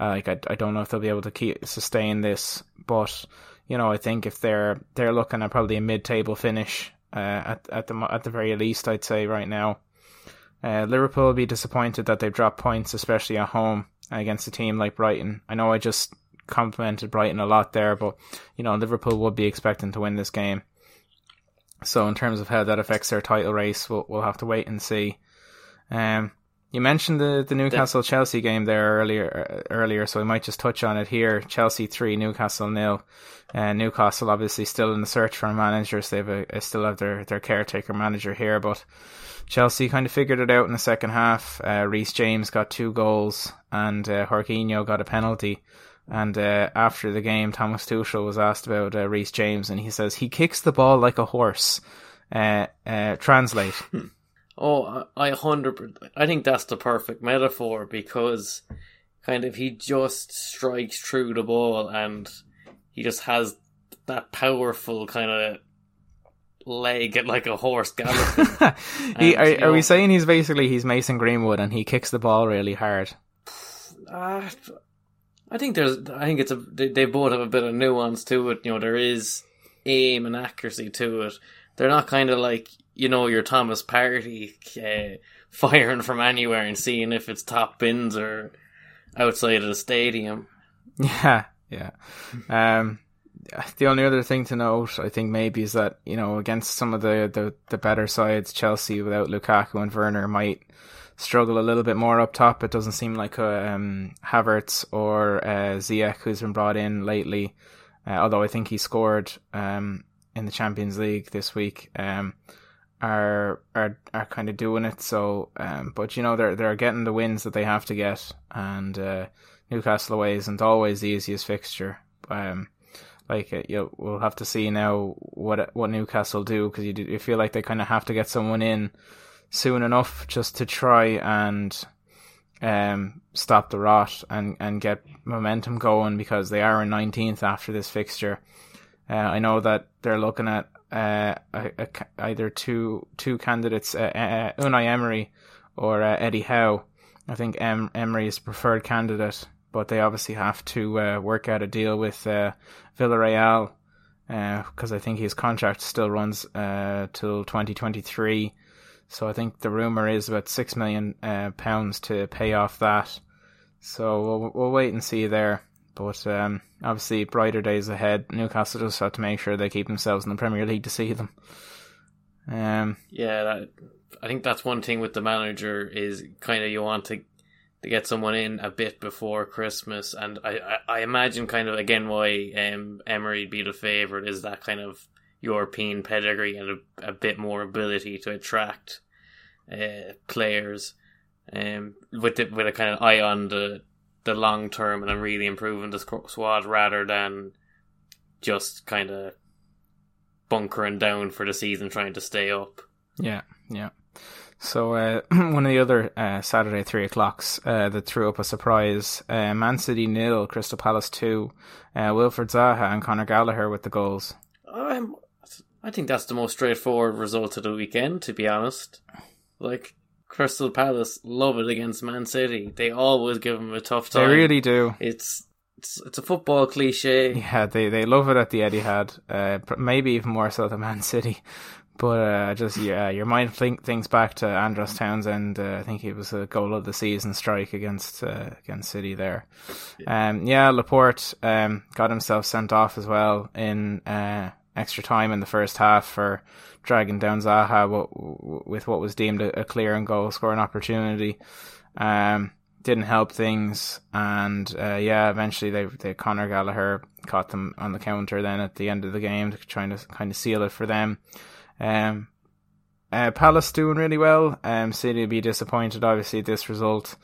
Uh, like I, I don't know if they'll be able to keep sustain this, but you know I think if they're they're looking at probably a mid table finish uh, at at the at the very least I'd say right now. Uh, Liverpool will be disappointed that they've dropped points, especially at home against a team like Brighton. I know I just complimented Brighton a lot there, but you know Liverpool would be expecting to win this game. So in terms of how that affects their title race, we'll we'll have to wait and see. Um, you mentioned the, the Newcastle Chelsea game there earlier earlier, so we might just touch on it here. Chelsea three, Newcastle nil. Uh, Newcastle obviously still in the search for a manager, so they have a, still have their, their caretaker manager here, but Chelsea kind of figured it out in the second half. Uh, James got two goals, and uh, Jorginho got a penalty. And uh, after the game, Thomas Tuchel was asked about uh, James, and he says he kicks the ball like a horse. Uh, uh, translate.
oh, I hundred. I think that's the perfect metaphor because kind of he just strikes through the ball, and he just has that powerful kind of leg like a horse galloping.
he, are, are, we saying he's basically he's Mason Greenwood and he kicks the ball really hard?
Uh, I think there's. I think it's a. They, they both have a bit of nuance to it. You know, there is aim and accuracy to it. They're not kind of like you know your Thomas Partey uh, firing from anywhere and seeing if it's top bins or outside of the stadium.
Yeah, yeah. Um, the only other thing to note, I think, maybe is that you know against some of the the, the better sides, Chelsea without Lukaku and Werner might struggle a little bit more up top. It doesn't seem like uh, um, Havertz or uh, Ziyech, who's been brought in lately, uh, although I think he scored um, in the Champions League this week, um, are are are kind of doing it. So, um, but you know they're they're getting the wins that they have to get, and uh, Newcastle away isn't always the easiest fixture. Um, like uh, you know, we'll have to see now what what Newcastle do because you, do, you feel like they kind of have to get someone in soon enough just to try and um, stop the rot and, and get momentum going because they are in 19th after this fixture. Uh, I know that they're looking at uh, a, a, either two two candidates, uh, uh Unai Emery or uh, Eddie Howe. I think em- Emery is the preferred candidate, but they obviously have to uh, work out a deal with Villarreal because I think his contract still runs till 2023. So I think the rumor is about six million uh, pounds to pay off that. So we'll, we'll wait and see there. But um, obviously, brighter days ahead. Newcastle just have to make sure they keep themselves in the Premier League to see them. Um,
yeah, that, I think that's one thing with the manager is kind of you want to to get someone in a bit before Christmas, and I, I, I imagine kind of again why um, Emery be the favourite is that kind of European pedigree and a, a bit more ability to attract uh, players, um, with the, with a kind of eye on the the long term and really improving the squad rather than just kind of bunkering down for the season trying to stay up.
Yeah, yeah. So uh, one of the other uh, Saturday three o'clocks uh, that threw up a surprise: uh, Man City nil, Crystal Palace two. Uh, Wilfried Zaha and Conor Gallagher with the goals.
Um, I think that's the most straightforward result of the weekend, to be honest. Like, Crystal Palace love it against Man City. They always give them a tough time.
They really do.
It's it's, it's a football cliche.
Yeah, they, they love it at the Etihad. Uh, maybe even more so than Man City. But uh, just yeah, your mind think, thinks back to Andros Townsend. Uh, I think it was a goal of the season strike against uh, against City there. Yeah. Um, yeah, Laporte um, got himself sent off as well in uh, extra time in the first half for dragging down Zaha with what was deemed a, clear and goal scoring opportunity. Um, didn't help things, and uh, yeah, eventually they, they Conor Gallagher caught them on the counter. Then at the end of the game, trying to kind of seal it for them. Um, uh, Palace doing really well. Um, City will be disappointed, obviously, at this result.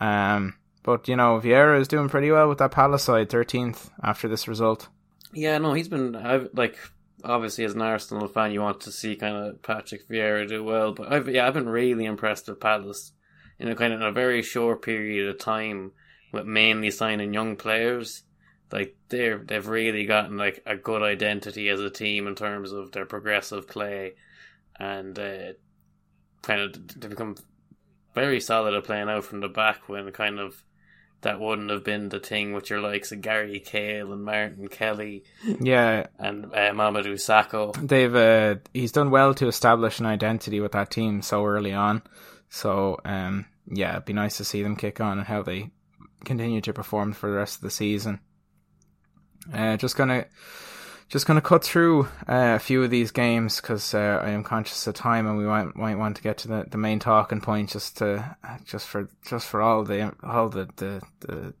Um, but you know, Vieira is doing pretty well with that Palace side, thirteenth after this result.
Yeah, no, he's been I've, like obviously as an Arsenal fan, you want to see kind of Patrick Vieira do well, but I've yeah, I've been really impressed with Palace in a kind of in a very short period of time with mainly signing young players. Like they're they've really gotten like a good identity as a team in terms of their progressive play, and uh, kind of they become very solid at playing out from the back when kind of that wouldn't have been the thing with your likes of Gary Cahill and Martin Kelly.
Yeah.
And uh, Mamadou Sakho.
They've uh, he's done well to establish an identity with that team so early on. So um, yeah, it'd be nice to see them kick on and how they continue to perform for the rest of the season. Uh, just gonna just to cut through uh, a few of these games because uh, I am conscious of time, and we might might want to get to the, the main talking point just to just for just for all the all the the the,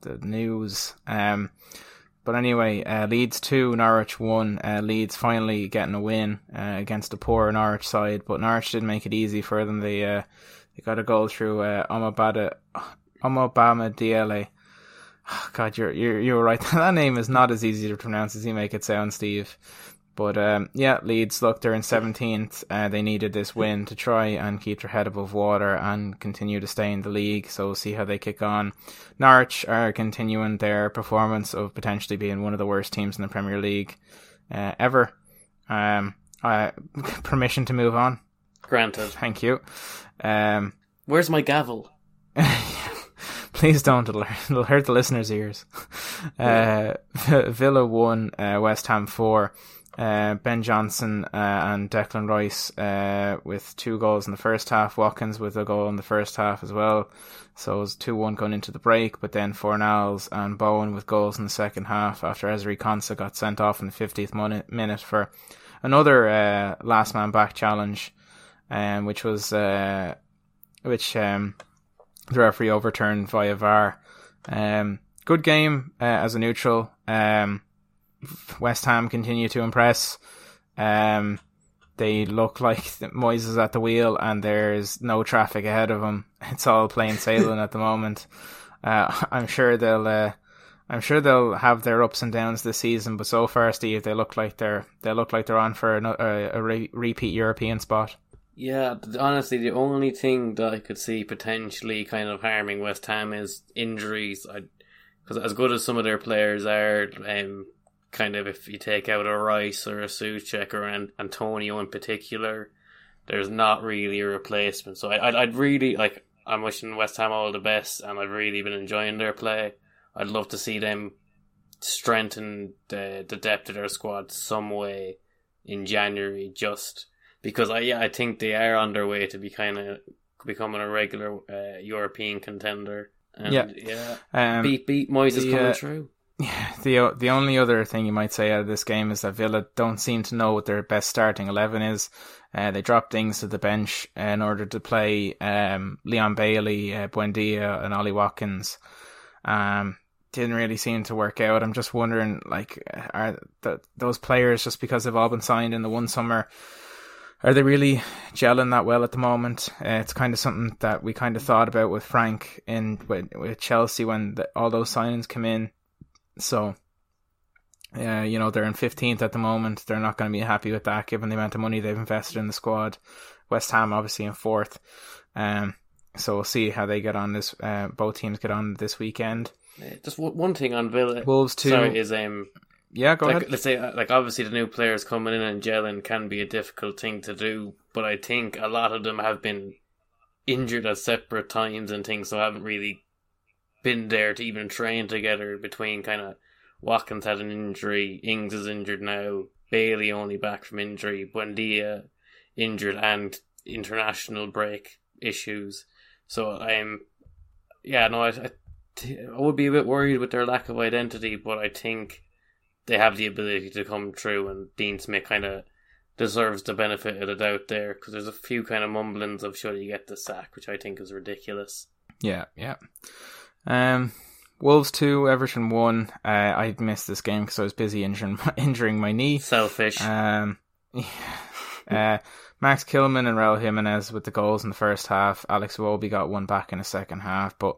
the news. Um, but anyway, uh, Leeds two, Norwich one. Uh, Leeds finally getting a win uh, against a poor Norwich side, but Norwich didn't make it easy for them. They uh, they got a goal through uh, Omobada Omobama Diele God, you're you're you're right. that name is not as easy to pronounce as you make it sound, Steve. But um, yeah, Leeds look they're in seventeenth. Uh, they needed this win to try and keep their head above water and continue to stay in the league. So we'll see how they kick on. Norwich are continuing their performance of potentially being one of the worst teams in the Premier League uh, ever. Um, uh, permission to move on.
Granted.
Thank you. Um,
Where's my gavel?
Please don't. It'll, it'll hurt the listeners' ears. Uh, Villa won. Uh, West Ham four. Uh, ben Johnson uh, and Declan Rice uh, with two goals in the first half. Watkins with a goal in the first half as well. So it was 2 1 going into the break, but then Fornals and Bowen with goals in the second half after Ezri Konsa got sent off in the 50th minute for another uh, last man back challenge, um, which was uh, which um, the referee overturned via VAR. Um, good game uh, as a neutral. Um, West Ham continue to impress. Um, they look like Moyes is at the wheel and there's no traffic ahead of them. It's all plain sailing at the moment. Uh, I'm sure they'll. Uh, I'm sure they'll have their ups and downs this season, but so far, Steve, they look like they're they look like they're on for a, a, a re- repeat European spot.
Yeah, honestly, the only thing that I could see potentially kind of harming West Ham is injuries. Because as good as some of their players are, um, kind of if you take out a Rice or a Soucek or an Antonio in particular, there's not really a replacement. So I, I'd, I'd really like. I'm wishing West Ham all the best, and I've really been enjoying their play. I'd love to see them strengthen the the depth of their squad some way in January, just because I yeah I think they are on their way to be kind of becoming a regular uh, European contender. And, yeah, yeah. Um, beat beat Moyes the, is coming uh, through.
Yeah, the the only other thing you might say out of this game is that Villa don't seem to know what their best starting eleven is. Uh, they dropped things to the bench in order to play um, Leon Bailey, uh, Buendia, and Ollie Watkins. Um, didn't really seem to work out. I'm just wondering, like, are the, those players just because they've all been signed in the one summer? Are they really gelling that well at the moment? Uh, it's kind of something that we kind of thought about with Frank in with, with Chelsea when the, all those signings come in. So, uh, you know, they're in 15th at the moment. They're not going to be happy with that given the amount of money they've invested in the squad. West Ham obviously in fourth. Um, so we'll see how they get on this. Uh, both teams get on this weekend.
Just one thing on Villa.
Wolves too.
Sorry, is um
yeah, go
like,
ahead.
Let's say, uh, like, obviously, the new players coming in and gelling can be a difficult thing to do, but I think a lot of them have been injured at separate times and things, so haven't really been there to even train together. Between kind of Watkins had an injury, Ings is injured now, Bailey only back from injury, Buendia injured, and international break issues. So I'm, yeah, no, I, I, I would be a bit worried with their lack of identity, but I think they have the ability to come true, and Dean Smith kind of deserves the benefit of the doubt there because there's a few kind of mumblings of should he get the sack, which I think is ridiculous.
Yeah, yeah. Um, Wolves two, Everton one. Uh, I missed this game because I was busy injuring injuring my knee.
Selfish.
Um, uh, Max Kilman and Raul Jimenez with the goals in the first half. Alex Iwobi got one back in the second half, but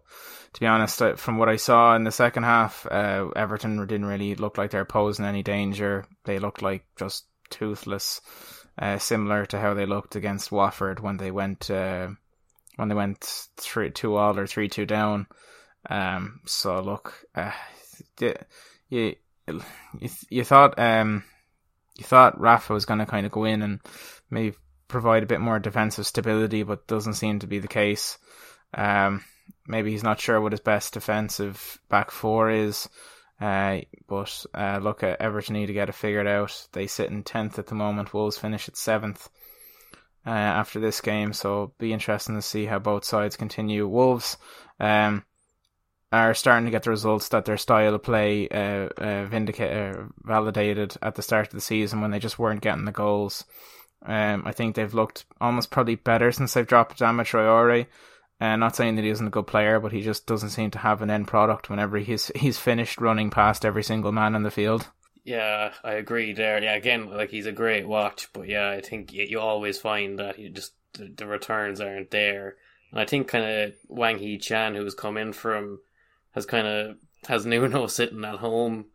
to be honest, uh, from what I saw in the second half, uh, Everton didn't really look like they're posing any danger. They looked like just toothless, uh, similar to how they looked against Watford when they went uh, when they went three two all or three two down. Um, so look, uh, you you you thought um you thought Rafa was going to kind of go in and maybe provide a bit more defensive stability, but doesn't seem to be the case. Um, maybe he's not sure what his best defensive back four is. Uh, but uh, look, at Everton need to get it figured out. They sit in tenth at the moment. Wolves finish at seventh uh, after this game, so be interesting to see how both sides continue. Wolves um, are starting to get the results that their style of play uh, uh, vindicated, uh, validated at the start of the season when they just weren't getting the goals. Um, I think they've looked almost probably better since they've dropped Adama Traore. Uh, not saying that he isn't a good player, but he just doesn't seem to have an end product whenever he's he's finished running past every single man in the field.
Yeah, I agree there. Yeah, again, like he's a great watch, but yeah, I think you, always find that he just the, the returns aren't there. And I think kind of Hwang Hee Chan, who's come in from, has kind of has Nuno sitting at home,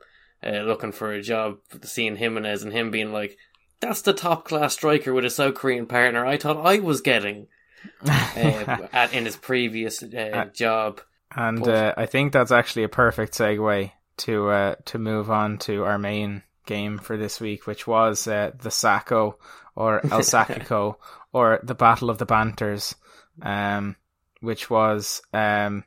uh, looking for a job. Seeing Jimenez and him being like, "That's the top class striker with a South Korean partner." I thought I was getting uh, at, in his previous uh, job.
And but, uh, I think that's actually a perfect segue to uh, to move on to our main game for this week, which was uh, the Sacco or El Sacico or the Battle of the Banters, um, which was um,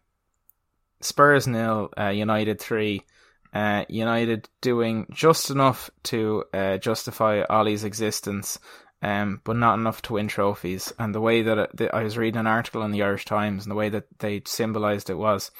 Spurs nil, uh, United three. Uh, United doing just enough to uh, justify Ollie's existence um, but not enough to win trophies. And the way that, it, the, I was reading an article in the Irish Times, and the way that they symbolized it was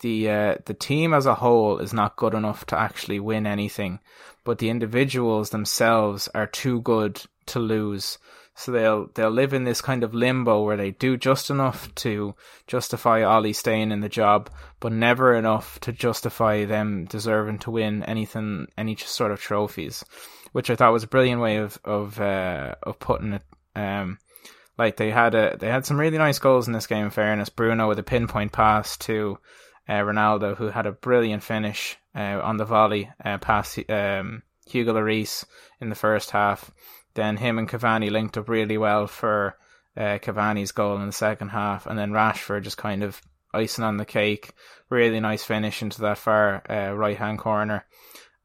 the uh, the team as a whole is not good enough to actually win anything, but the individuals themselves are too good to lose. So they'll they'll live in this kind of limbo where they do just enough to justify Ollie staying in the job, but never enough to justify them deserving to win anything, any sort of trophies which I thought was a brilliant way of of uh, of putting it. Um, like they had a they had some really nice goals in this game. In fairness, Bruno with a pinpoint pass to uh, Ronaldo, who had a brilliant finish uh, on the volley uh, past um, Hugo Lloris in the first half. Then him and Cavani linked up really well for uh, Cavani's goal in the second half, and then Rashford just kind of icing on the cake. Really nice finish into that far uh, right hand corner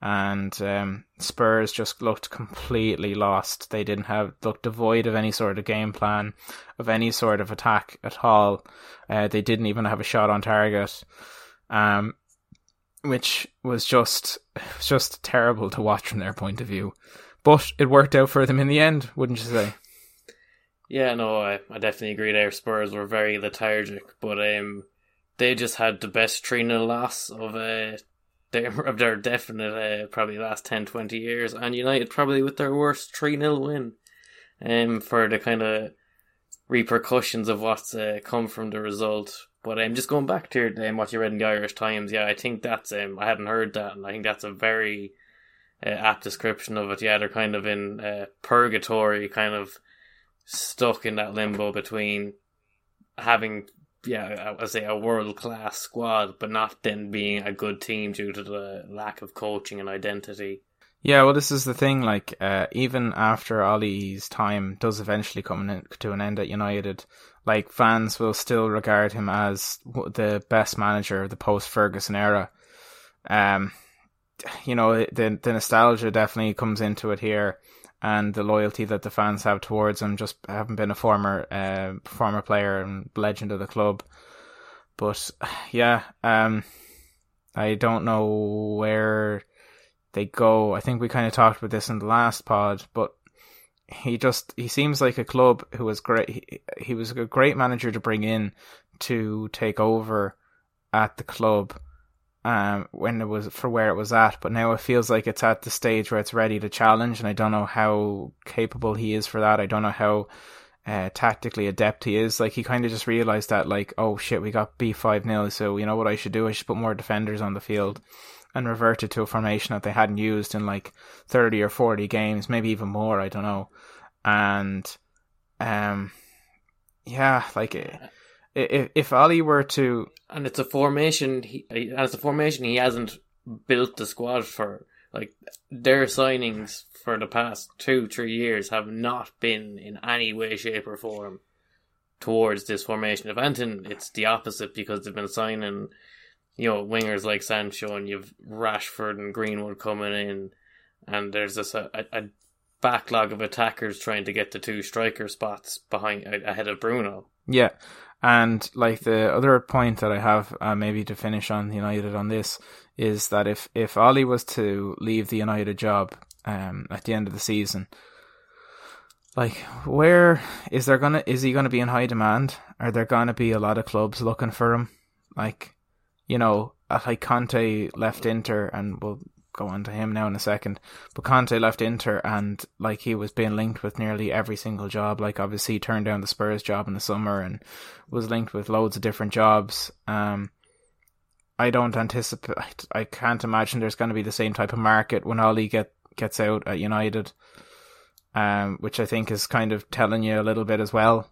and um, Spurs just looked completely lost. They didn't have looked devoid of any sort of game plan, of any sort of attack at all. Uh, they didn't even have a shot on target, um, which was just just terrible to watch from their point of view. But it worked out for them in the end, wouldn't you say?
Yeah, no, I, I definitely agree. Their Spurs were very lethargic, but um, they just had the best 3 0 loss of uh, their definite uh, probably last 10, 20 years, and United probably with their worst three 0 win, um, for the kind of repercussions of what's uh, come from the result. But um, just going back to um, what you read in the Irish Times, yeah, I think that's um, I hadn't heard that, and I think that's a very uh, apt description of it. Yeah, they're kind of in uh, purgatory, kind of stuck in that limbo between having yeah, I would say a world class squad, but not then being a good team due to the lack of coaching and identity.
Yeah, well, this is the thing. Like, uh, even after Ollie's time does eventually come to an end at United, like fans will still regard him as the best manager of the post Ferguson era. Um, you know, the the nostalgia definitely comes into it here and the loyalty that the fans have towards him. Just having been a former uh, former player and legend of the club, but yeah, um, I don't know where they go. I think we kind of talked about this in the last pod, but he just he seems like a club who was great. He, he was a great manager to bring in to take over at the club um, when it was for where it was at, but now it feels like it's at the stage where it's ready to challenge, and I don't know how capable he is for that. I don't know how uh, tactically adept he is. Like he kind of just realized that, like, oh shit, we got B five 0 so you know what I should do? I should put more defenders on the field, and reverted to a formation that they hadn't used in like thirty or forty games, maybe even more. I don't know, and um, yeah, like. It, if if Ollie were to,
and it's a formation, he and it's a formation he hasn't built the squad for. Like their signings for the past two three years have not been in any way, shape, or form towards this formation. If anything, it's the opposite because they've been signing, you know, wingers like Sancho and you've Rashford and Greenwood coming in, and there's this a, a backlog of attackers trying to get the two striker spots behind ahead of Bruno.
Yeah, and like the other point that I have, uh, maybe to finish on United on this, is that if if Ollie was to leave the United job um, at the end of the season, like where is there gonna is he gonna be in high demand? Are there gonna be a lot of clubs looking for him? Like, you know, like Conte left Inter, and we'll go on to him now in a second. But Conte left Inter and like he was being linked with nearly every single job. Like obviously he turned down the Spurs job in the summer and was linked with loads of different jobs. Um, I don't anticipate. I can't imagine there's going to be the same type of market when Ollie get gets out at United. Um, which I think is kind of telling you a little bit as well.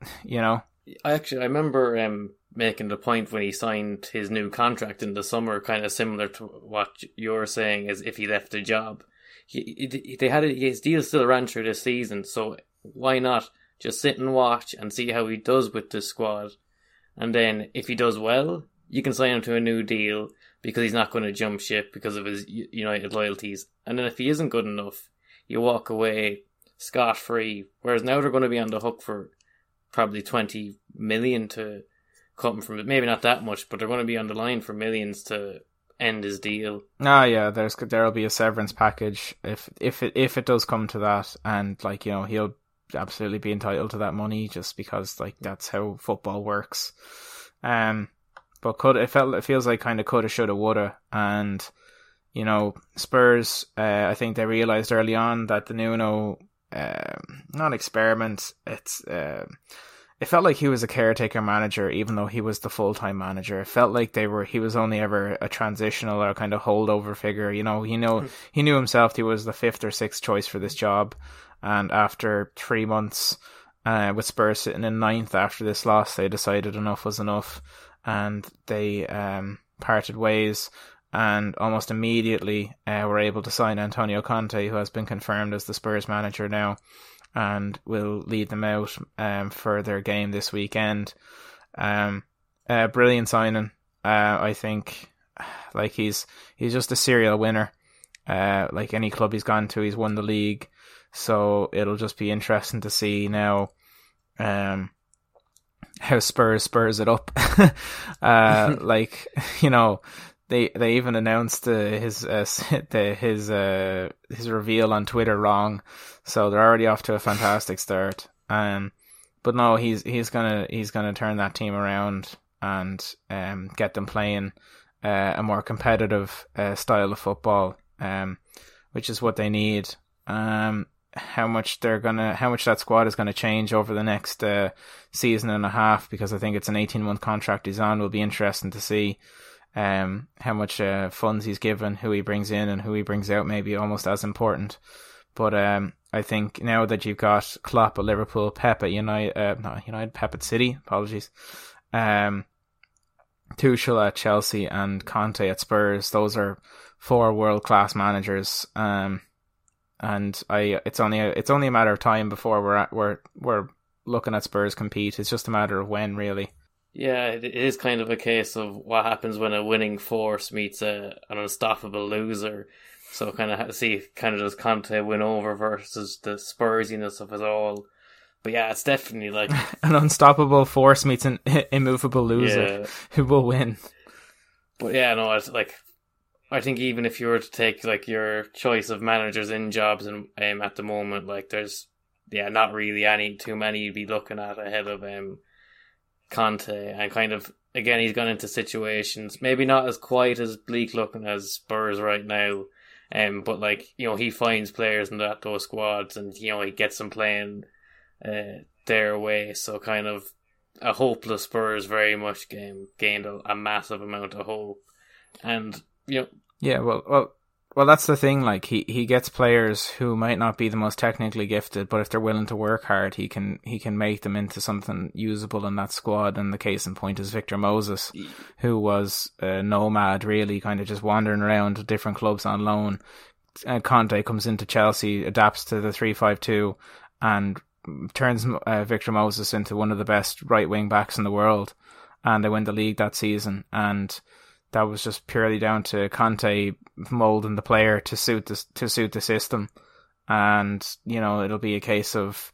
You know.
I actually I remember um making the point when he signed his new contract in the summer, kind of similar to what you're saying, is if he left the job. He, he, they had a, his deal still ran through this season, so why not just sit and watch and see how he does with the squad, and then if he does well, you can sign him to a new deal because he's not going to jump ship because of his United loyalties, and then if he isn't good enough, you walk away scot free. Whereas now they're going to be on the hook for probably twenty million to come from it. Maybe not that much, but they're going to be on the line for millions to end his deal.
Ah, yeah. There's there'll be a severance package if if it if it does come to that, and like you know he'll absolutely be entitled to that money just because like that's how football works. Um, but could it felt it feels like kind of coulda, shoulda, woulda, and you know Spurs. Uh, I think they realized early on that the Nuno, uh, not experiment. It's uh, it felt like he was a caretaker manager, even though he was the full time manager. It felt like they were he was only ever a transitional or kind of holdover figure. You know, he know he knew himself he was the fifth or sixth choice for this job, and after three months, uh, with Spurs sitting in ninth after this loss, they decided enough was enough, and they um, parted ways. And almost immediately uh, were able to sign Antonio Conte, who has been confirmed as the Spurs manager now and will lead them out um, for their game this weekend. Um, uh, brilliant signing. Uh, I think like he's he's just a serial winner. Uh, like any club he's gone to, he's won the league. So it'll just be interesting to see now um, how Spurs spurs it up. uh, like you know, they they even announced uh, his uh, the, his uh, his reveal on Twitter wrong, so they're already off to a fantastic start. Um, but no, he's he's gonna he's gonna turn that team around and um get them playing uh, a more competitive uh, style of football, um, which is what they need. Um, how much they're gonna how much that squad is gonna change over the next uh, season and a half because I think it's an eighteen month contract he's on will be interesting to see um, how much uh, funds he's given, who he brings in, and who he brings out, maybe almost as important. But um, I think now that you've got Klopp at Liverpool, Pep at United, uh, not United, Pep at City, apologies, um, Tuchel at Chelsea, and Conte at Spurs, those are four world class managers. Um, and I, it's only a, it's only a matter of time before we're at, we're we're looking at Spurs compete. It's just a matter of when, really.
Yeah, it is kind of a case of what happens when a winning force meets a an unstoppable loser. So kind of see kind of does Conte win over versus the Spursiness of it all. But yeah, it's definitely like
an unstoppable force meets an immovable loser yeah. who will win.
But yeah, no, it's like I think even if you were to take like your choice of managers in jobs and um, at the moment, like there's yeah, not really any too many you'd be looking at ahead of um Conte and kind of again he's gone into situations maybe not as quite as bleak looking as Spurs right now. Um, but like you know, he finds players in that those squads, and you know he gets them playing uh, their way. So kind of a hopeless Spurs very much game gained a, a massive amount of hope, and you know
yeah, well, well, well, that's the thing. Like he, he gets players who might not be the most technically gifted, but if they're willing to work hard, he can he can make them into something usable in that squad. And the case in point is Victor Moses, who was a nomad, really kind of just wandering around different clubs on loan. Uh, Conte comes into Chelsea, adapts to the three five two, and turns uh, Victor Moses into one of the best right wing backs in the world. And they win the league that season. And that was just purely down to Conte molding the player to suit the to suit the system, and you know it'll be a case of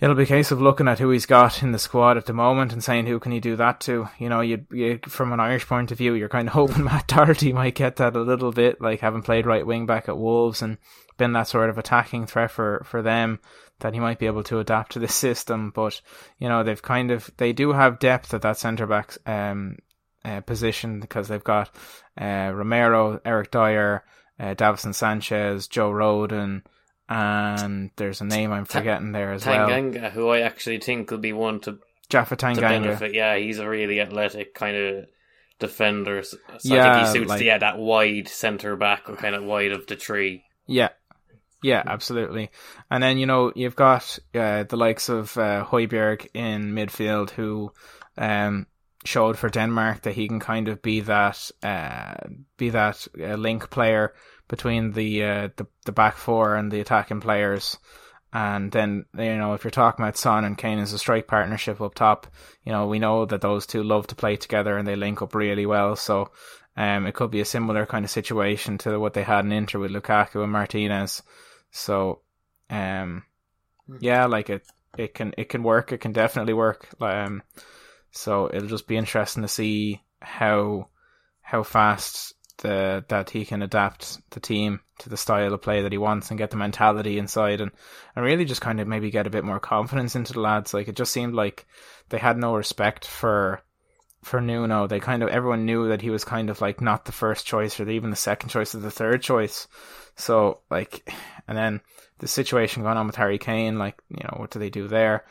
it'll be a case of looking at who he's got in the squad at the moment and saying who can he do that to. You know, you, you from an Irish point of view, you're kind of hoping Matt Doherty might get that a little bit, like having played right wing back at Wolves and been that sort of attacking threat for for them that he might be able to adapt to the system. But you know, they've kind of they do have depth at that centre back um, uh, position because they've got uh, Romero, Eric Dier, uh, Davinson Sanchez, Joe Rodon, and there's a name I'm forgetting there as
Tanganga,
well.
who I actually think will be one to, Japhet
Tanganga.
benefit. Yeah, he's a really athletic kind of defender. So I
Yeah,
think he suits
like-
yeah that wide centre back or kind of wide of the tree.
Yeah. Yeah, absolutely. And then, you know, you've got uh, the likes of uh, Højbjerg in midfield who um, showed for Denmark that he can kind of be that uh, be that uh, link player between the, uh, the the back four and the attacking players. And then, you know, if you're talking about Son and Kane as a strike partnership up top, you know, we know that those two love to play together and they link up really well. So um, it could be a similar kind of situation to what they had in Inter with Lukaku and Martinez. So, um, yeah, like it, it can, it can work. It can definitely work. Um, so it'll just be interesting to see how, how fast the, that he can adapt the team to the style of play that he wants and get the mentality inside and, and really just kind of maybe get a bit more confidence into the lads. Like it just seemed like they had no respect for, for Nuno. They kind of, everyone knew that he was kind of like not the first choice or even the second choice or the third choice. So like, and then the situation going on with Harry Kane, like, you know, what do they do there?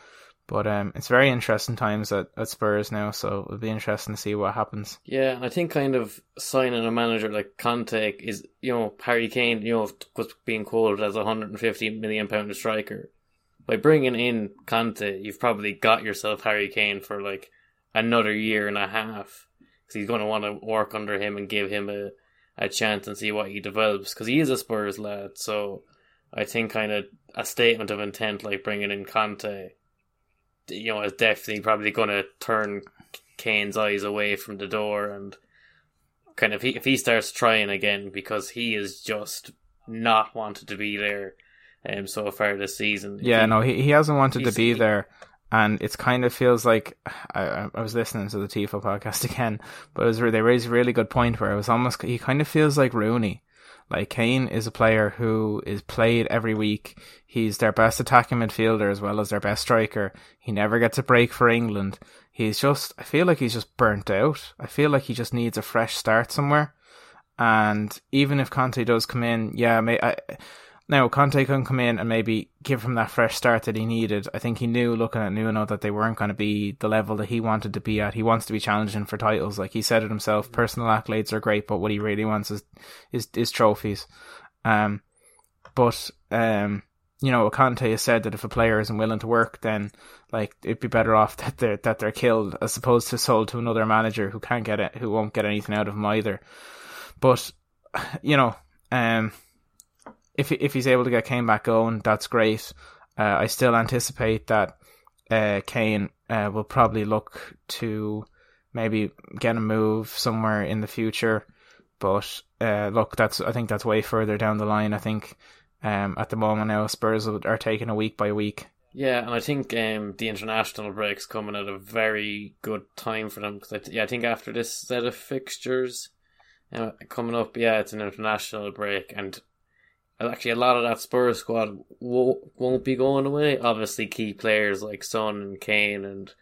But um, it's very interesting times at, at Spurs now, so it'll be interesting to see what happens.
Yeah, and I think kind of signing a manager like Conte is, you know, Harry Kane, you know, was being quoted as a 150 million pound striker. By bringing in Conte, you've probably got yourself Harry Kane for like another year and a half because he's going to want to work under him and give him a, a chance and see what he develops because he is a Spurs lad. So I think kind of a statement of intent like bringing in Conte, you know, is definitely probably going to turn Kane's eyes away from the door and kind of he, if he starts trying again because he is just not wanted to be there um, so far this season.
Yeah,
He-
no, he, he hasn't wanted to be
he-
there. And it's kind of feels like I, I- I was listening to the Tifo podcast again, but it was they raised a really good point where it was almost he kind of feels like Rooney. Like Kane is a player who is played every week. He's their best attacking midfielder as well as their best striker. He never gets a break for England. He's just I feel like he's just burnt out. I feel like he just needs a fresh start somewhere. And even if Conte does come in, yeah, I, now Conte can come in and maybe give him that fresh start that he needed. I think he knew looking at Nuno that they weren't going to be the level that he wanted to be at. He wants to be challenging for titles, like he said it himself. Personal accolades are great, but what he really wants is is, is trophies. Um, but um, you know, Conte has said that if a player isn't willing to work, then like it'd be better off that they're that they're killed as opposed to sold to another manager who can't get it, who won't get anything out of him either. But you know, um, if if he's able to get Kane back going, that's great. Uh, I still anticipate that uh, Kane uh, will probably look to maybe get a move somewhere in the future. But uh, look, that's I think that's way further down the line. I think um, at the moment now Spurs are taking a week by week.
Yeah, and I think um, the international break's coming at a very good time for them because I th- yeah, I think after this set of fixtures, uh, coming up, yeah, it's an international break, and actually a lot of that Spurs squad won't, be going away. Obviously, key players like Son and Kane and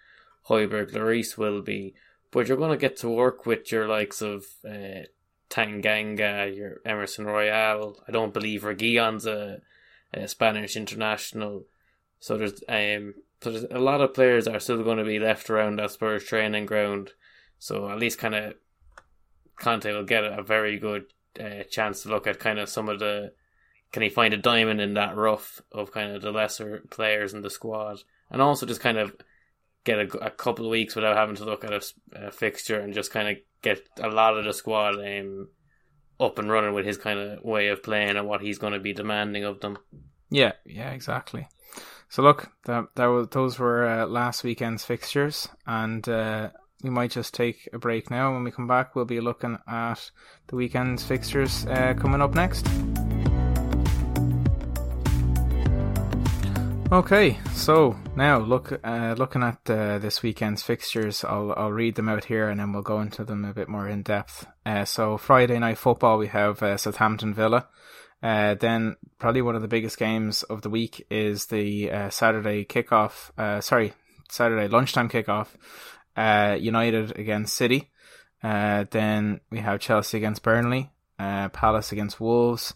Højbjerg, Lloris will be, but you're going to get to work with your likes of uh, Tanganga, your Emerson Royal. I don't believe Reguilón's a, a Spanish international, so there's um so there's a lot of players are still going to be left around that Spurs training ground. So at least kind of Conte will get a very good uh, chance to look at kind of some of the can he find a diamond in that rough of kind of the lesser players in the squad, and also just kind of get a, a couple of weeks without having to look at a, a, fixture and just kind of get a lot of the squad um, up and running with his kind of way of playing and what he's going to be demanding of them.
Yeah, yeah, exactly. So look, that that was those were uh, last weekend's fixtures, and uh, we might just take a break now. When we come back, we'll be looking at the weekend's fixtures uh, coming up next. Okay, so now look, uh, looking at uh, this weekend's fixtures, I'll I'll read them out here, and then we'll go into them a bit more in depth. Uh, so Friday night football, we have uh, Southampton Villa. Uh, then probably one of the biggest games of the week is the uh, Saturday kickoff. sorry, Saturday lunchtime kickoff. United against City. then we have Chelsea against Burnley. Palace against Wolves.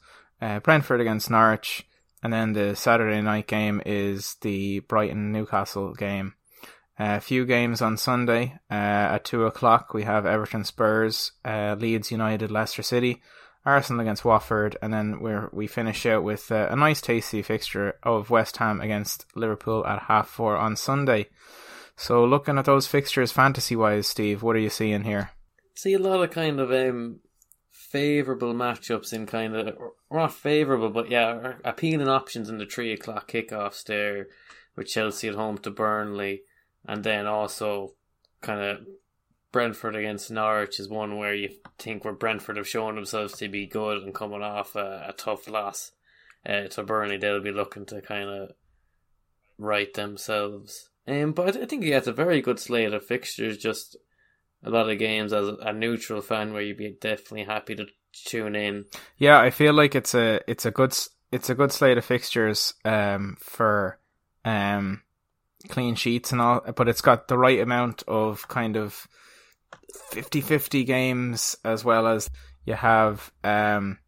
Brentford against Norwich. And then the Saturday night game is the Brighton Newcastle game. A few games on Sunday uh, at two o'clock. We have Everton Spurs, uh, Leeds United, Leicester City, Arsenal against Watford, and then we we finish out with uh, a nice, tasty fixture of West Ham against Liverpool at half four on Sunday. So, looking at those fixtures, fantasy wise, Steve, what are you seeing here?
See a lot of kind of um, favourable matchups in kind of not favourable, but yeah, appealing options in the three o'clock kickoffs there, with Chelsea at home to Burnley, and then also kind of Brentford against Norwich is one where you think where Brentford have shown themselves to be good and coming off a, a tough loss uh, to Burnley, they'll be looking to kind of right themselves. Um, but I think he has a very good slate of fixtures. Just a lot of games as a neutral fan where you'd be definitely happy to tune in.
Yeah, I feel like it's a it's a good it's a good slate of fixtures um for um clean sheets and all, but it's got the right amount of kind of 50-50 games as well as you have um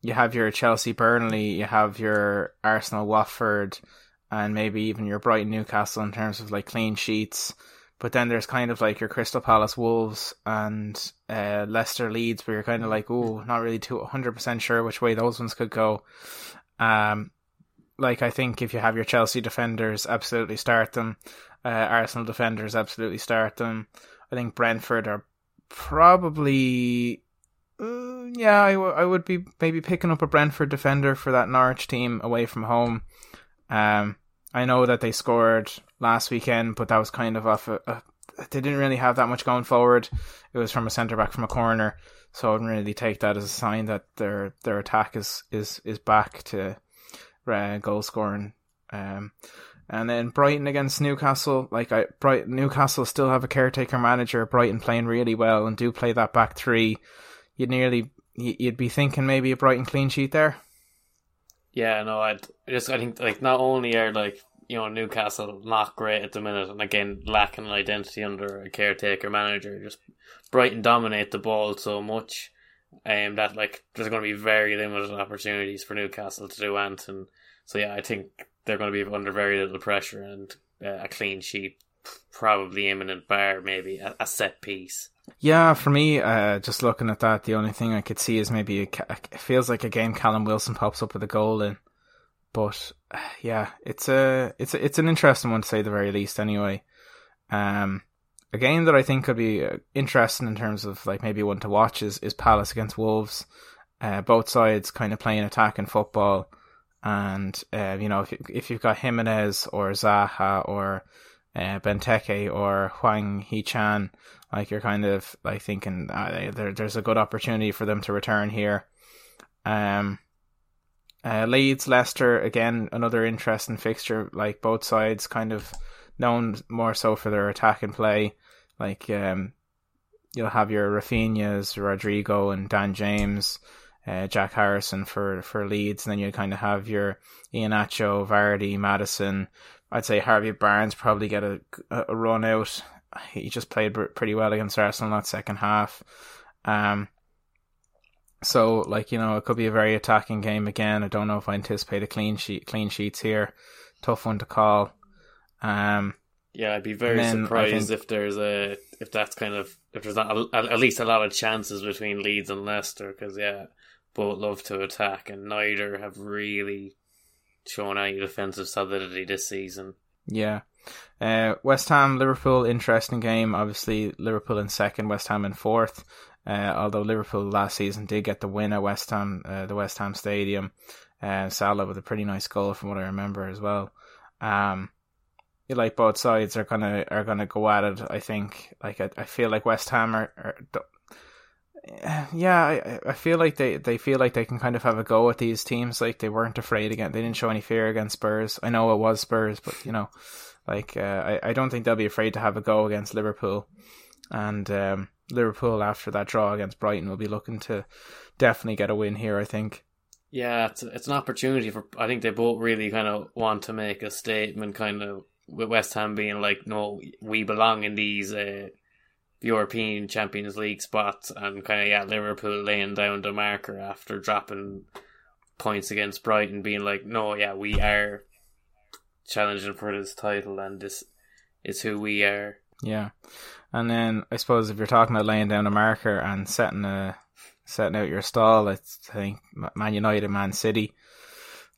you have your Chelsea Burnley, you have your Arsenal Watford and maybe even your Brighton Newcastle in terms of like clean sheets. But then there's kind of like your Crystal Palace Wolves and uh, Leicester Leeds, where you're kind of like, oh, not really too 100% sure which way those ones could go. Um, like I think if you have your Chelsea defenders, absolutely start them. Uh, Arsenal defenders, absolutely start them. I think Brentford are probably, uh, yeah, I, w- I would be maybe picking up a Brentford defender for that Norwich team away from home. Um, I know that they scored last weekend, but that was kind of off a, a they didn't really have that much going forward. It was from a centre back from a corner, so I wouldn't really take that as a sign that their their attack is is is back to uh, goal scoring. Um, and then Brighton against Newcastle, like I Brighton Newcastle still have a caretaker manager. Brighton playing really well and do play that back three. You'd nearly you'd be thinking maybe a Brighton clean sheet there.
Yeah, no, I just I think like not only are like you know Newcastle not great at the minute, and again lacking an identity under a caretaker manager. Just Brighton dominate the ball so much, um, that like there's going to be very limited opportunities for Newcastle to do anything. So yeah, I think they're going to be under very little pressure and uh, a clean sheet, probably imminent bar, maybe a, a set piece.
Yeah, for me, uh, just looking at that, the only thing I could see is maybe a, it feels like a game Callum Wilson pops up with a goal in. But yeah, it's a it's a, it's an interesting one to say the very least. Anyway, um, a game that I think could be uh, interesting in terms of like maybe one to watch is is Palace against Wolves. Uh, both sides kind of playing attacking football, and uh, you know if if you've got Jimenez or Zaha or uh, Benteke or Hwang Hee-chan, like you're kind of like thinking uh, there there's a good opportunity for them to return here. Um, uh, Leeds, Leicester, again, another interesting fixture. Like both sides, kind of known more so for their attack and play. Like, um, you'll have your Raphinhas, Rodrigo, and Dan James, uh, Jack Harrison for for Leeds, and then you kind of have your Iheanacho, Vardy, Maddison. I'd say Harvey Barnes probably get a, a run out. He just played pretty well against Arsenal in that second half. Um, so like you know, it could be a very attacking game again. I don't know if I anticipate a clean sheet, clean sheets here. Tough one to call. Um,
yeah, I'd be very surprised think, if there's a if that's kind of if there's not a, at least a lot of chances between Leeds and Leicester because yeah, both love to attack and neither have really shown any defensive solidity this season.
Yeah. Uh, West Ham Liverpool interesting game. Obviously Liverpool in second, West Ham in fourth. Uh, although Liverpool last season did get the win at West Ham, uh, the West Ham Stadium. Uh, Salah with a pretty nice goal from what I remember as well. Um, you like both sides are gonna are gonna go at it. I think. Like I, I feel like West Ham are, are yeah, I, I feel like they, they feel like they can kind of have a go at these teams. Like they weren't afraid again. They didn't show any fear against Spurs. I know it was Spurs, but you know, like uh, I I don't think they'll be afraid to have a go against Liverpool. And um, Liverpool after that draw against Brighton will be looking to definitely get a win here. I think.
Yeah, it's it's an opportunity for. I think they both really kind of want to make a statement, kind of with West Ham being like, no, we belong in these. Uh, European Champions League spots and kind of yeah Liverpool laying down the marker after dropping points against Brighton being like no yeah we are challenging for this title and this is who we are
yeah and then I suppose if you're talking about laying down a marker and setting a setting out your stall I think Man United Man City.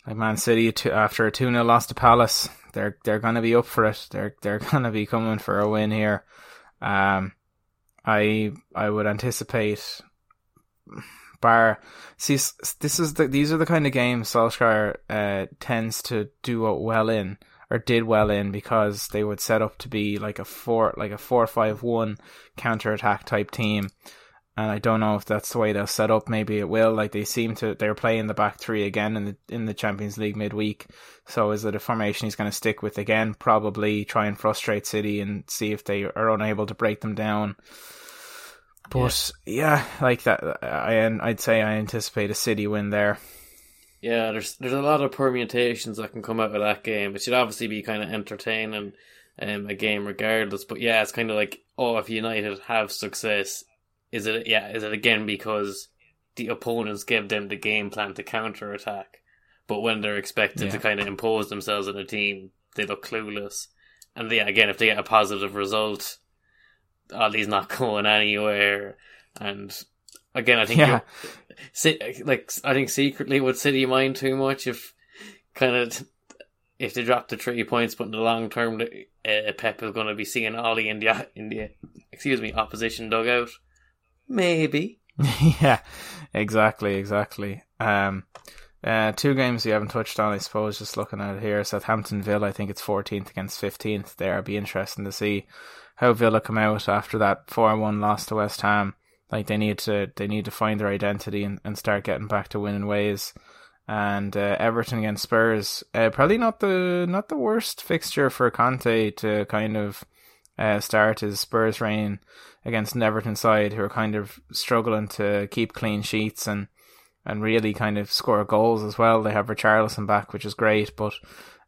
Like Man City to, after a 2-0 loss to Palace they're they're going to be up for it. They're they're going to be coming for a win here. Um I I would anticipate bar see this is the these are the kind of games Solskjaer uh, tends to do well in or did well in because they would set up to be like a four like a four five one counter attack type team and I don't know if that's the way they'll set up. Maybe it will. Like they seem to, they're playing the back three again in the in the Champions League midweek. So is it a formation he's going to stick with again? Probably try and frustrate City and see if they are unable to break them down. But yeah, yeah like that, I and I'd say I anticipate a City win there.
Yeah, there's there's a lot of permutations that can come out of that game. It should obviously be kind of entertaining um, a game regardless. But yeah, it's kind of like, oh, if United have success, is it yeah? Is it again because the opponents give them the game plan to counter attack, but when they're expected yeah. to kind of impose themselves on a team, they look clueless. And yeah, again, if they get a positive result, Ollie's not going anywhere. And again, I think yeah. like I think secretly would City mind too much if kind of if they drop the three points, but in the long term, uh, Pep is going to be seeing Ollie in the in the excuse me opposition dugout. Maybe.
yeah, exactly, exactly. Um, uh, two games we haven't touched on, I suppose. Just looking at it here, Southampton Villa. I think it's 14th against 15th. There, it'd be interesting to see how Villa come out after that 4-1 loss to West Ham. Like they need to, they need to find their identity and, and start getting back to winning ways. And uh, Everton against Spurs, uh, probably not the not the worst fixture for Conte to kind of uh, start his Spurs reign against an Everton side who are kind of struggling to keep clean sheets and and really kind of score goals as well. They have Richarlison back, which is great, but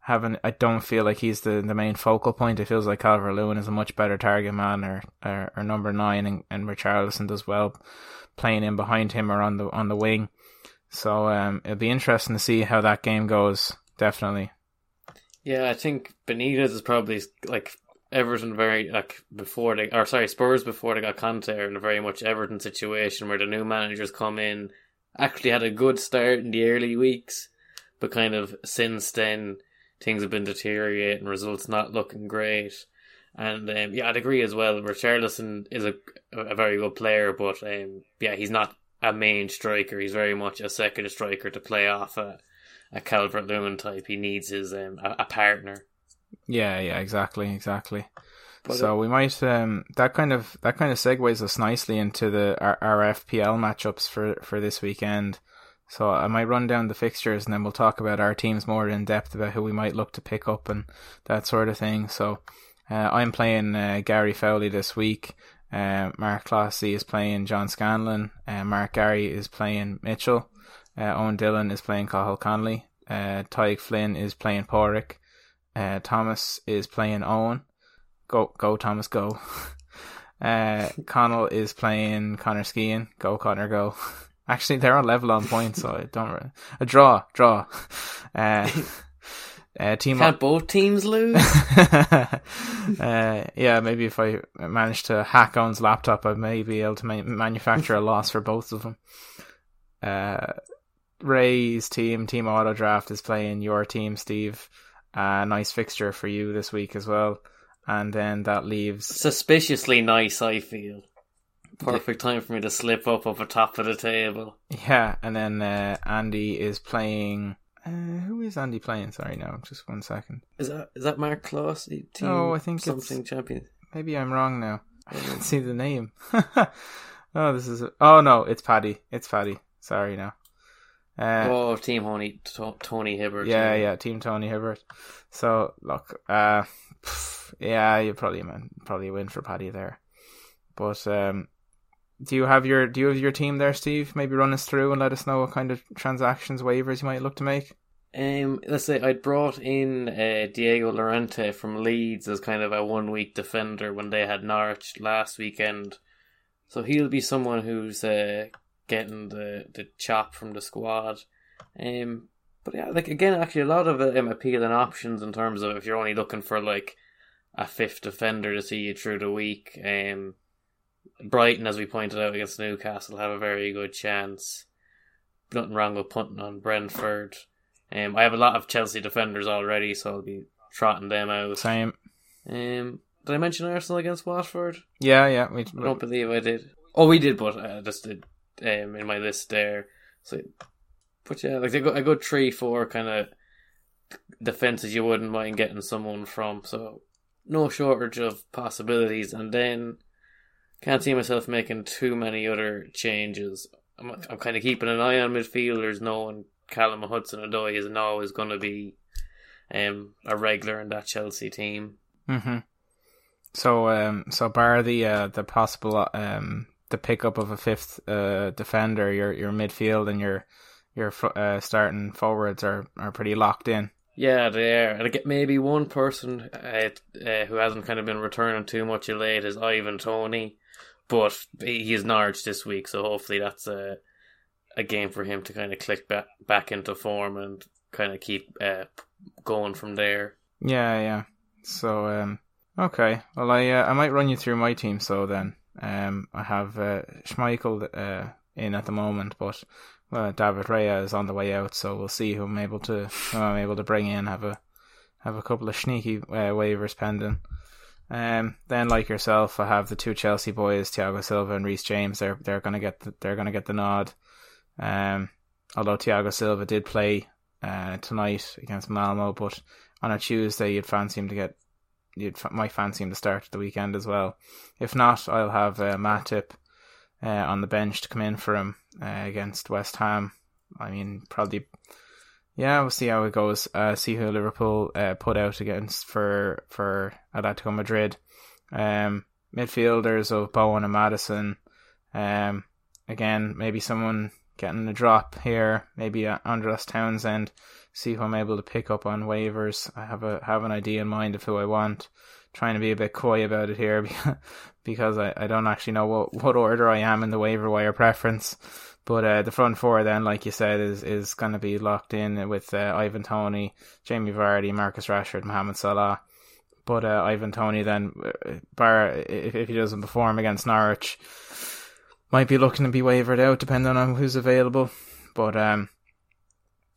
having I don't feel like he's the, the main focal point. It feels like Calvert Lewin is a much better target man or, or, or number nine and, and Richarlison does well playing in behind him or on the on the wing. So um, it'll be interesting to see how that game goes, definitely.
Yeah, I think Benitez is probably like Everton very like before they or sorry Spurs before they got Conte are in a very much Everton situation where the new managers come in actually had a good start in the early weeks, but kind of since then things have been deteriorating, results not looking great. And um, yeah, I'd agree as well. Richarlison is a a very good player, but um, yeah, he's not a main striker. He's very much a second striker to play off a, a Calvert Lewin type. He needs his um, a, a partner.
Yeah, yeah, exactly, exactly. But so it, we might um that kind of that kind of segues us nicely into the our, our FPL matchups for for this weekend. So I might run down the fixtures and then we'll talk about our teams more in depth about who we might look to pick up and that sort of thing. So uh, I'm playing uh, Gary Fowley this week. Uh, Mark Clossy is playing John Scanlon. Uh, Mark Gary is playing Mitchell. Uh, Owen Dillon is playing Cathal Connolly. Uh, Tadhg Flynn is playing Porrick. Uh, Thomas is playing Eoin. Go, go, Thomas, go. Connell is playing Connor Skiing. Go, Connor, go. Actually, they're on level on points, so I don't. Really, a draw, draw. Uh, uh, team
Can't both teams lose?
uh, yeah, maybe if I manage to hack Eoin's laptop, I may be able to ma- manufacture a loss for both of them. Uh, Ray's team, Team Auto Draft, is playing your team, Steve. Uh, nice fixture for you this week as well. And then that leaves.
Suspiciously nice, I feel. Perfect time for me to slip up over top of the table.
Yeah, and then uh, Andy is playing. Uh, who is Andy playing? Sorry, no, just one second.
Is that is that Mark Clossy? Team
Oh, I think it's-
something champion.
Maybe I'm wrong now. I didn't see the name. oh, this is. Oh no, it's Paddy. It's Paddy. Sorry now. Uh,
oh, Team Honey, to- Tony Hibbert.
yeah, yeah, Team Tony Hibbert. So look, uh, pff, yeah, you probably man, probably win for Paddy there. But um, do you have your do you have your team there, Steve? Maybe run us through and let us know what kind of transactions, waivers you might look to make.
Um, let's say I'd brought in uh, Diego Llorente from Leeds as kind of a one week defender when they had Norwich last weekend. So he'll be someone who's uh, getting the, the chop from the squad. Um, but yeah, like again, actually, a lot of um, appealing options in terms of if you're only looking for like a fifth defender to see you through the week. Um, Brighton, as we pointed out against Newcastle, have a very good chance. Nothing wrong with punting on Brentford. Um, I have a lot of Chelsea defenders already, so I'll be trotting them out.
Same.
Um, did I mention Arsenal against Watford?
Yeah, yeah. We,
I don't believe I did. Oh, we did, but I just did um, in my list there. So, but yeah, like a good, a good three, four kind of defenses you wouldn't mind getting someone from. So no shortage of possibilities, and then can't see myself making too many other changes. I'm, I'm kind of keeping an eye on midfielders, knowing Callum Hudson Odoi isn't always going to be um, a regular in that Chelsea team.
Mm-hmm. So, um, so bar the uh, the possible um, the pickup of a fifth uh, defender, your your midfield and your your uh, starting forwards are, are pretty locked in.
Yeah, they are. And maybe one person uh, uh, who hasn't kind of been returning too much of late is Ivan Toney, but he- he's Norwich this week, so hopefully that's a a game for him to kind of click back back into form and kind of keep uh, going from there.
Yeah, yeah. So, um, okay. Well, I uh, I might run you through my team. So then, um, I have uh, Schmeichel uh, in at the moment, but well, David Raya is on the way out, so we'll see who I'm able to who I'm able to bring in. Have a have a couple of sneaky uh, waivers pending. Um, then like yourself, I have the two Chelsea boys, Thiago Silva and Reece James. They're they're gonna get the, they're gonna get the nod. Um, although Thiago Silva did play uh, tonight against Malmo, but on a Tuesday you'd fancy him to get you'd might fancy him to start the weekend as well. If not, I'll have uh, Matip uh, on the bench to come in for him uh, against West Ham. I mean, probably. Yeah, we'll see how it goes. Uh, see who Liverpool uh, put out against for for Atletico Madrid. Um, midfielders of Bowen and Maddison. Um, again, maybe someone getting a drop here. Maybe Andros Townsend. See who I'm able to pick up on waivers. I have a have an idea in mind of who I want. Trying to be a bit coy about it here because I, I don't actually know what, what order I am in the waiver wire preference. But uh, the front four then, like you said, is is going to be locked in with uh, Ivan Toney, Jamie Vardy, Marcus Rashford, Mohamed Salah. But uh, Ivan Toney then, uh, bar if, if he doesn't perform against Norwich, might be looking to be wavered out depending on who's available. But um,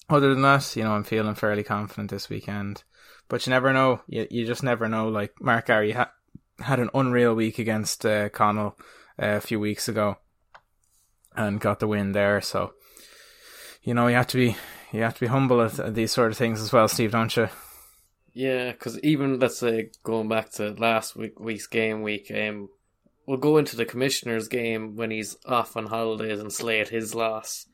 other than that, you know, I'm feeling fairly confident this weekend. But you never know. You you just never know. Like Mark Gary ha- had an unreal week against uh, Connell uh, a few weeks ago, and got the win there. So, you know, you have to be you have to be humble at, at these sort of things as well, Steve, don't you?
Yeah, because even let's say going back to last week, week's game week, um, we'll go into the commissioner's game when he's off on holidays and slate his loss.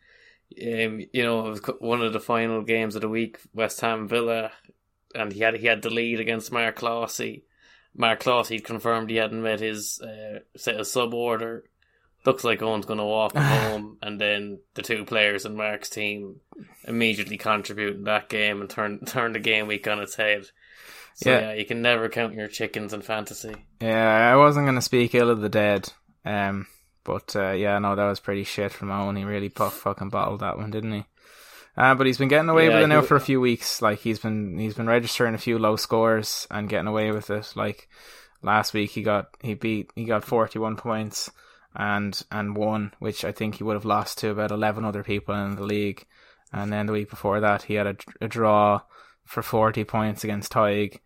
Um, you know, one of the final games of the week, West Ham Villa, and he had he had the lead against Mark Clossy, Mark Claus, confirmed he hadn't met his uh, set of sub order. Looks like Eoin's going to walk home, and then the two players in Mark's team immediately contribute in that game and turn turn the game week on its head. So yeah. yeah, you can never count your chickens in fantasy.
Yeah, I wasn't going to speak ill of the dead, um, but uh, yeah, no, that was pretty shit from Eoin. He really puff fucking bottled that one, didn't he? Uh, but he's been getting away yeah, with it now for a few weeks. Like he's been he's been registering a few low scores and getting away with it. Like last week he got he beat he got forty one points and and won, which I think he would have lost to about eleven other people in the league. And then the week before that he had a, a draw for forty points against Tadhg,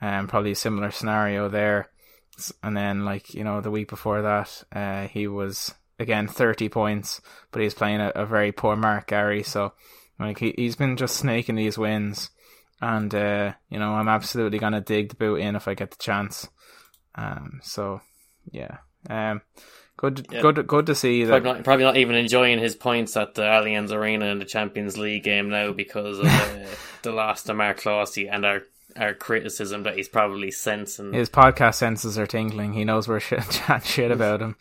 and um, probably a similar scenario there. And then like you know the week before that uh, he was again thirty points, but he's playing a, a very poor Mark Gary, so like he he's been just snaking these wins, and uh, you know I'm absolutely gonna dig the boot in if I get the chance. Um, so yeah, um, good, yeah. good, good to see
that. Probably not, probably not, even enjoying his points at the Allianz Arena in the Champions League game now because of uh, the loss to Mark Clossy and our our criticism that he's probably sensing.
His podcast senses are tingling. He knows we're shit, chat shit about him.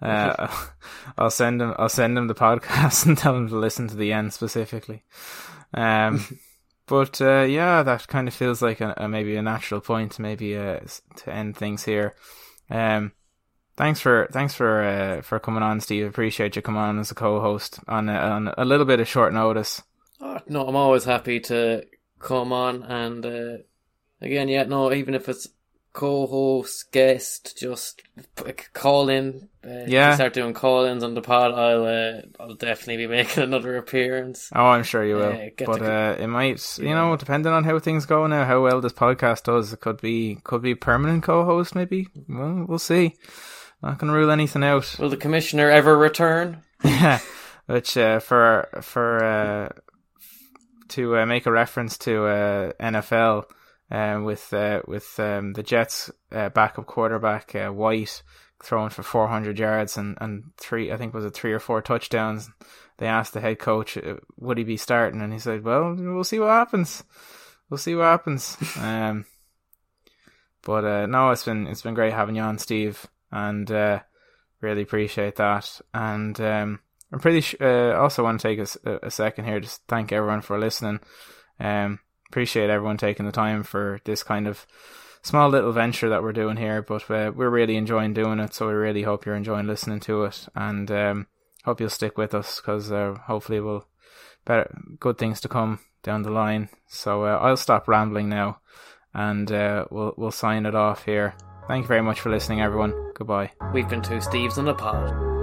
Uh, I'll send him. I'll send him the podcast and tell him to listen to the end specifically. Um, but uh, yeah, that kind of feels like a, a maybe a natural point, maybe uh, to end things here. Um, thanks for thanks for uh, for coming on, Steve. Appreciate you coming on as a co-host on a, on a little bit of short notice.
Oh, no, I'm always happy to come on and uh, again, yeah, no, even if it's co-host, guest, just call in. Uh, yeah, start doing call-ins on the pod. I'll uh, I'll definitely be making another appearance.
Oh, I'm sure you will. Uh, but uh, it might, you know, depending on how things go now, how well this podcast does, it could be could be permanent co-host. Maybe. Well, we'll see. Not gonna rule anything out.
Will the commissioner ever return?
yeah, which uh, for for uh, to uh, make a reference to uh, NFL um, with uh, with um, the Jets uh, backup quarterback uh, White throwing for 400 yards and, and three I think was it three or four touchdowns. They asked the head coach uh, would he be starting, and he said, "Well, we'll see what happens. We'll see what happens." um, but uh, no, it's been it's been great having you on, Steve, and uh, really appreciate that. And um, I'm pretty sh- uh, also want to take a, a second here just thank everyone for listening. Um, appreciate everyone taking the time for this kind of small little venture that we're doing here, but uh, we're really enjoying doing it. So we really hope you're enjoying listening to it, and um, hope you'll stick with us because uh, hopefully we'll better good things to come down the line. So uh, I'll stop rambling now, and uh, we'll we'll sign it off here. Thank you very much for listening, everyone. Goodbye.
We've been two Steves on the pod.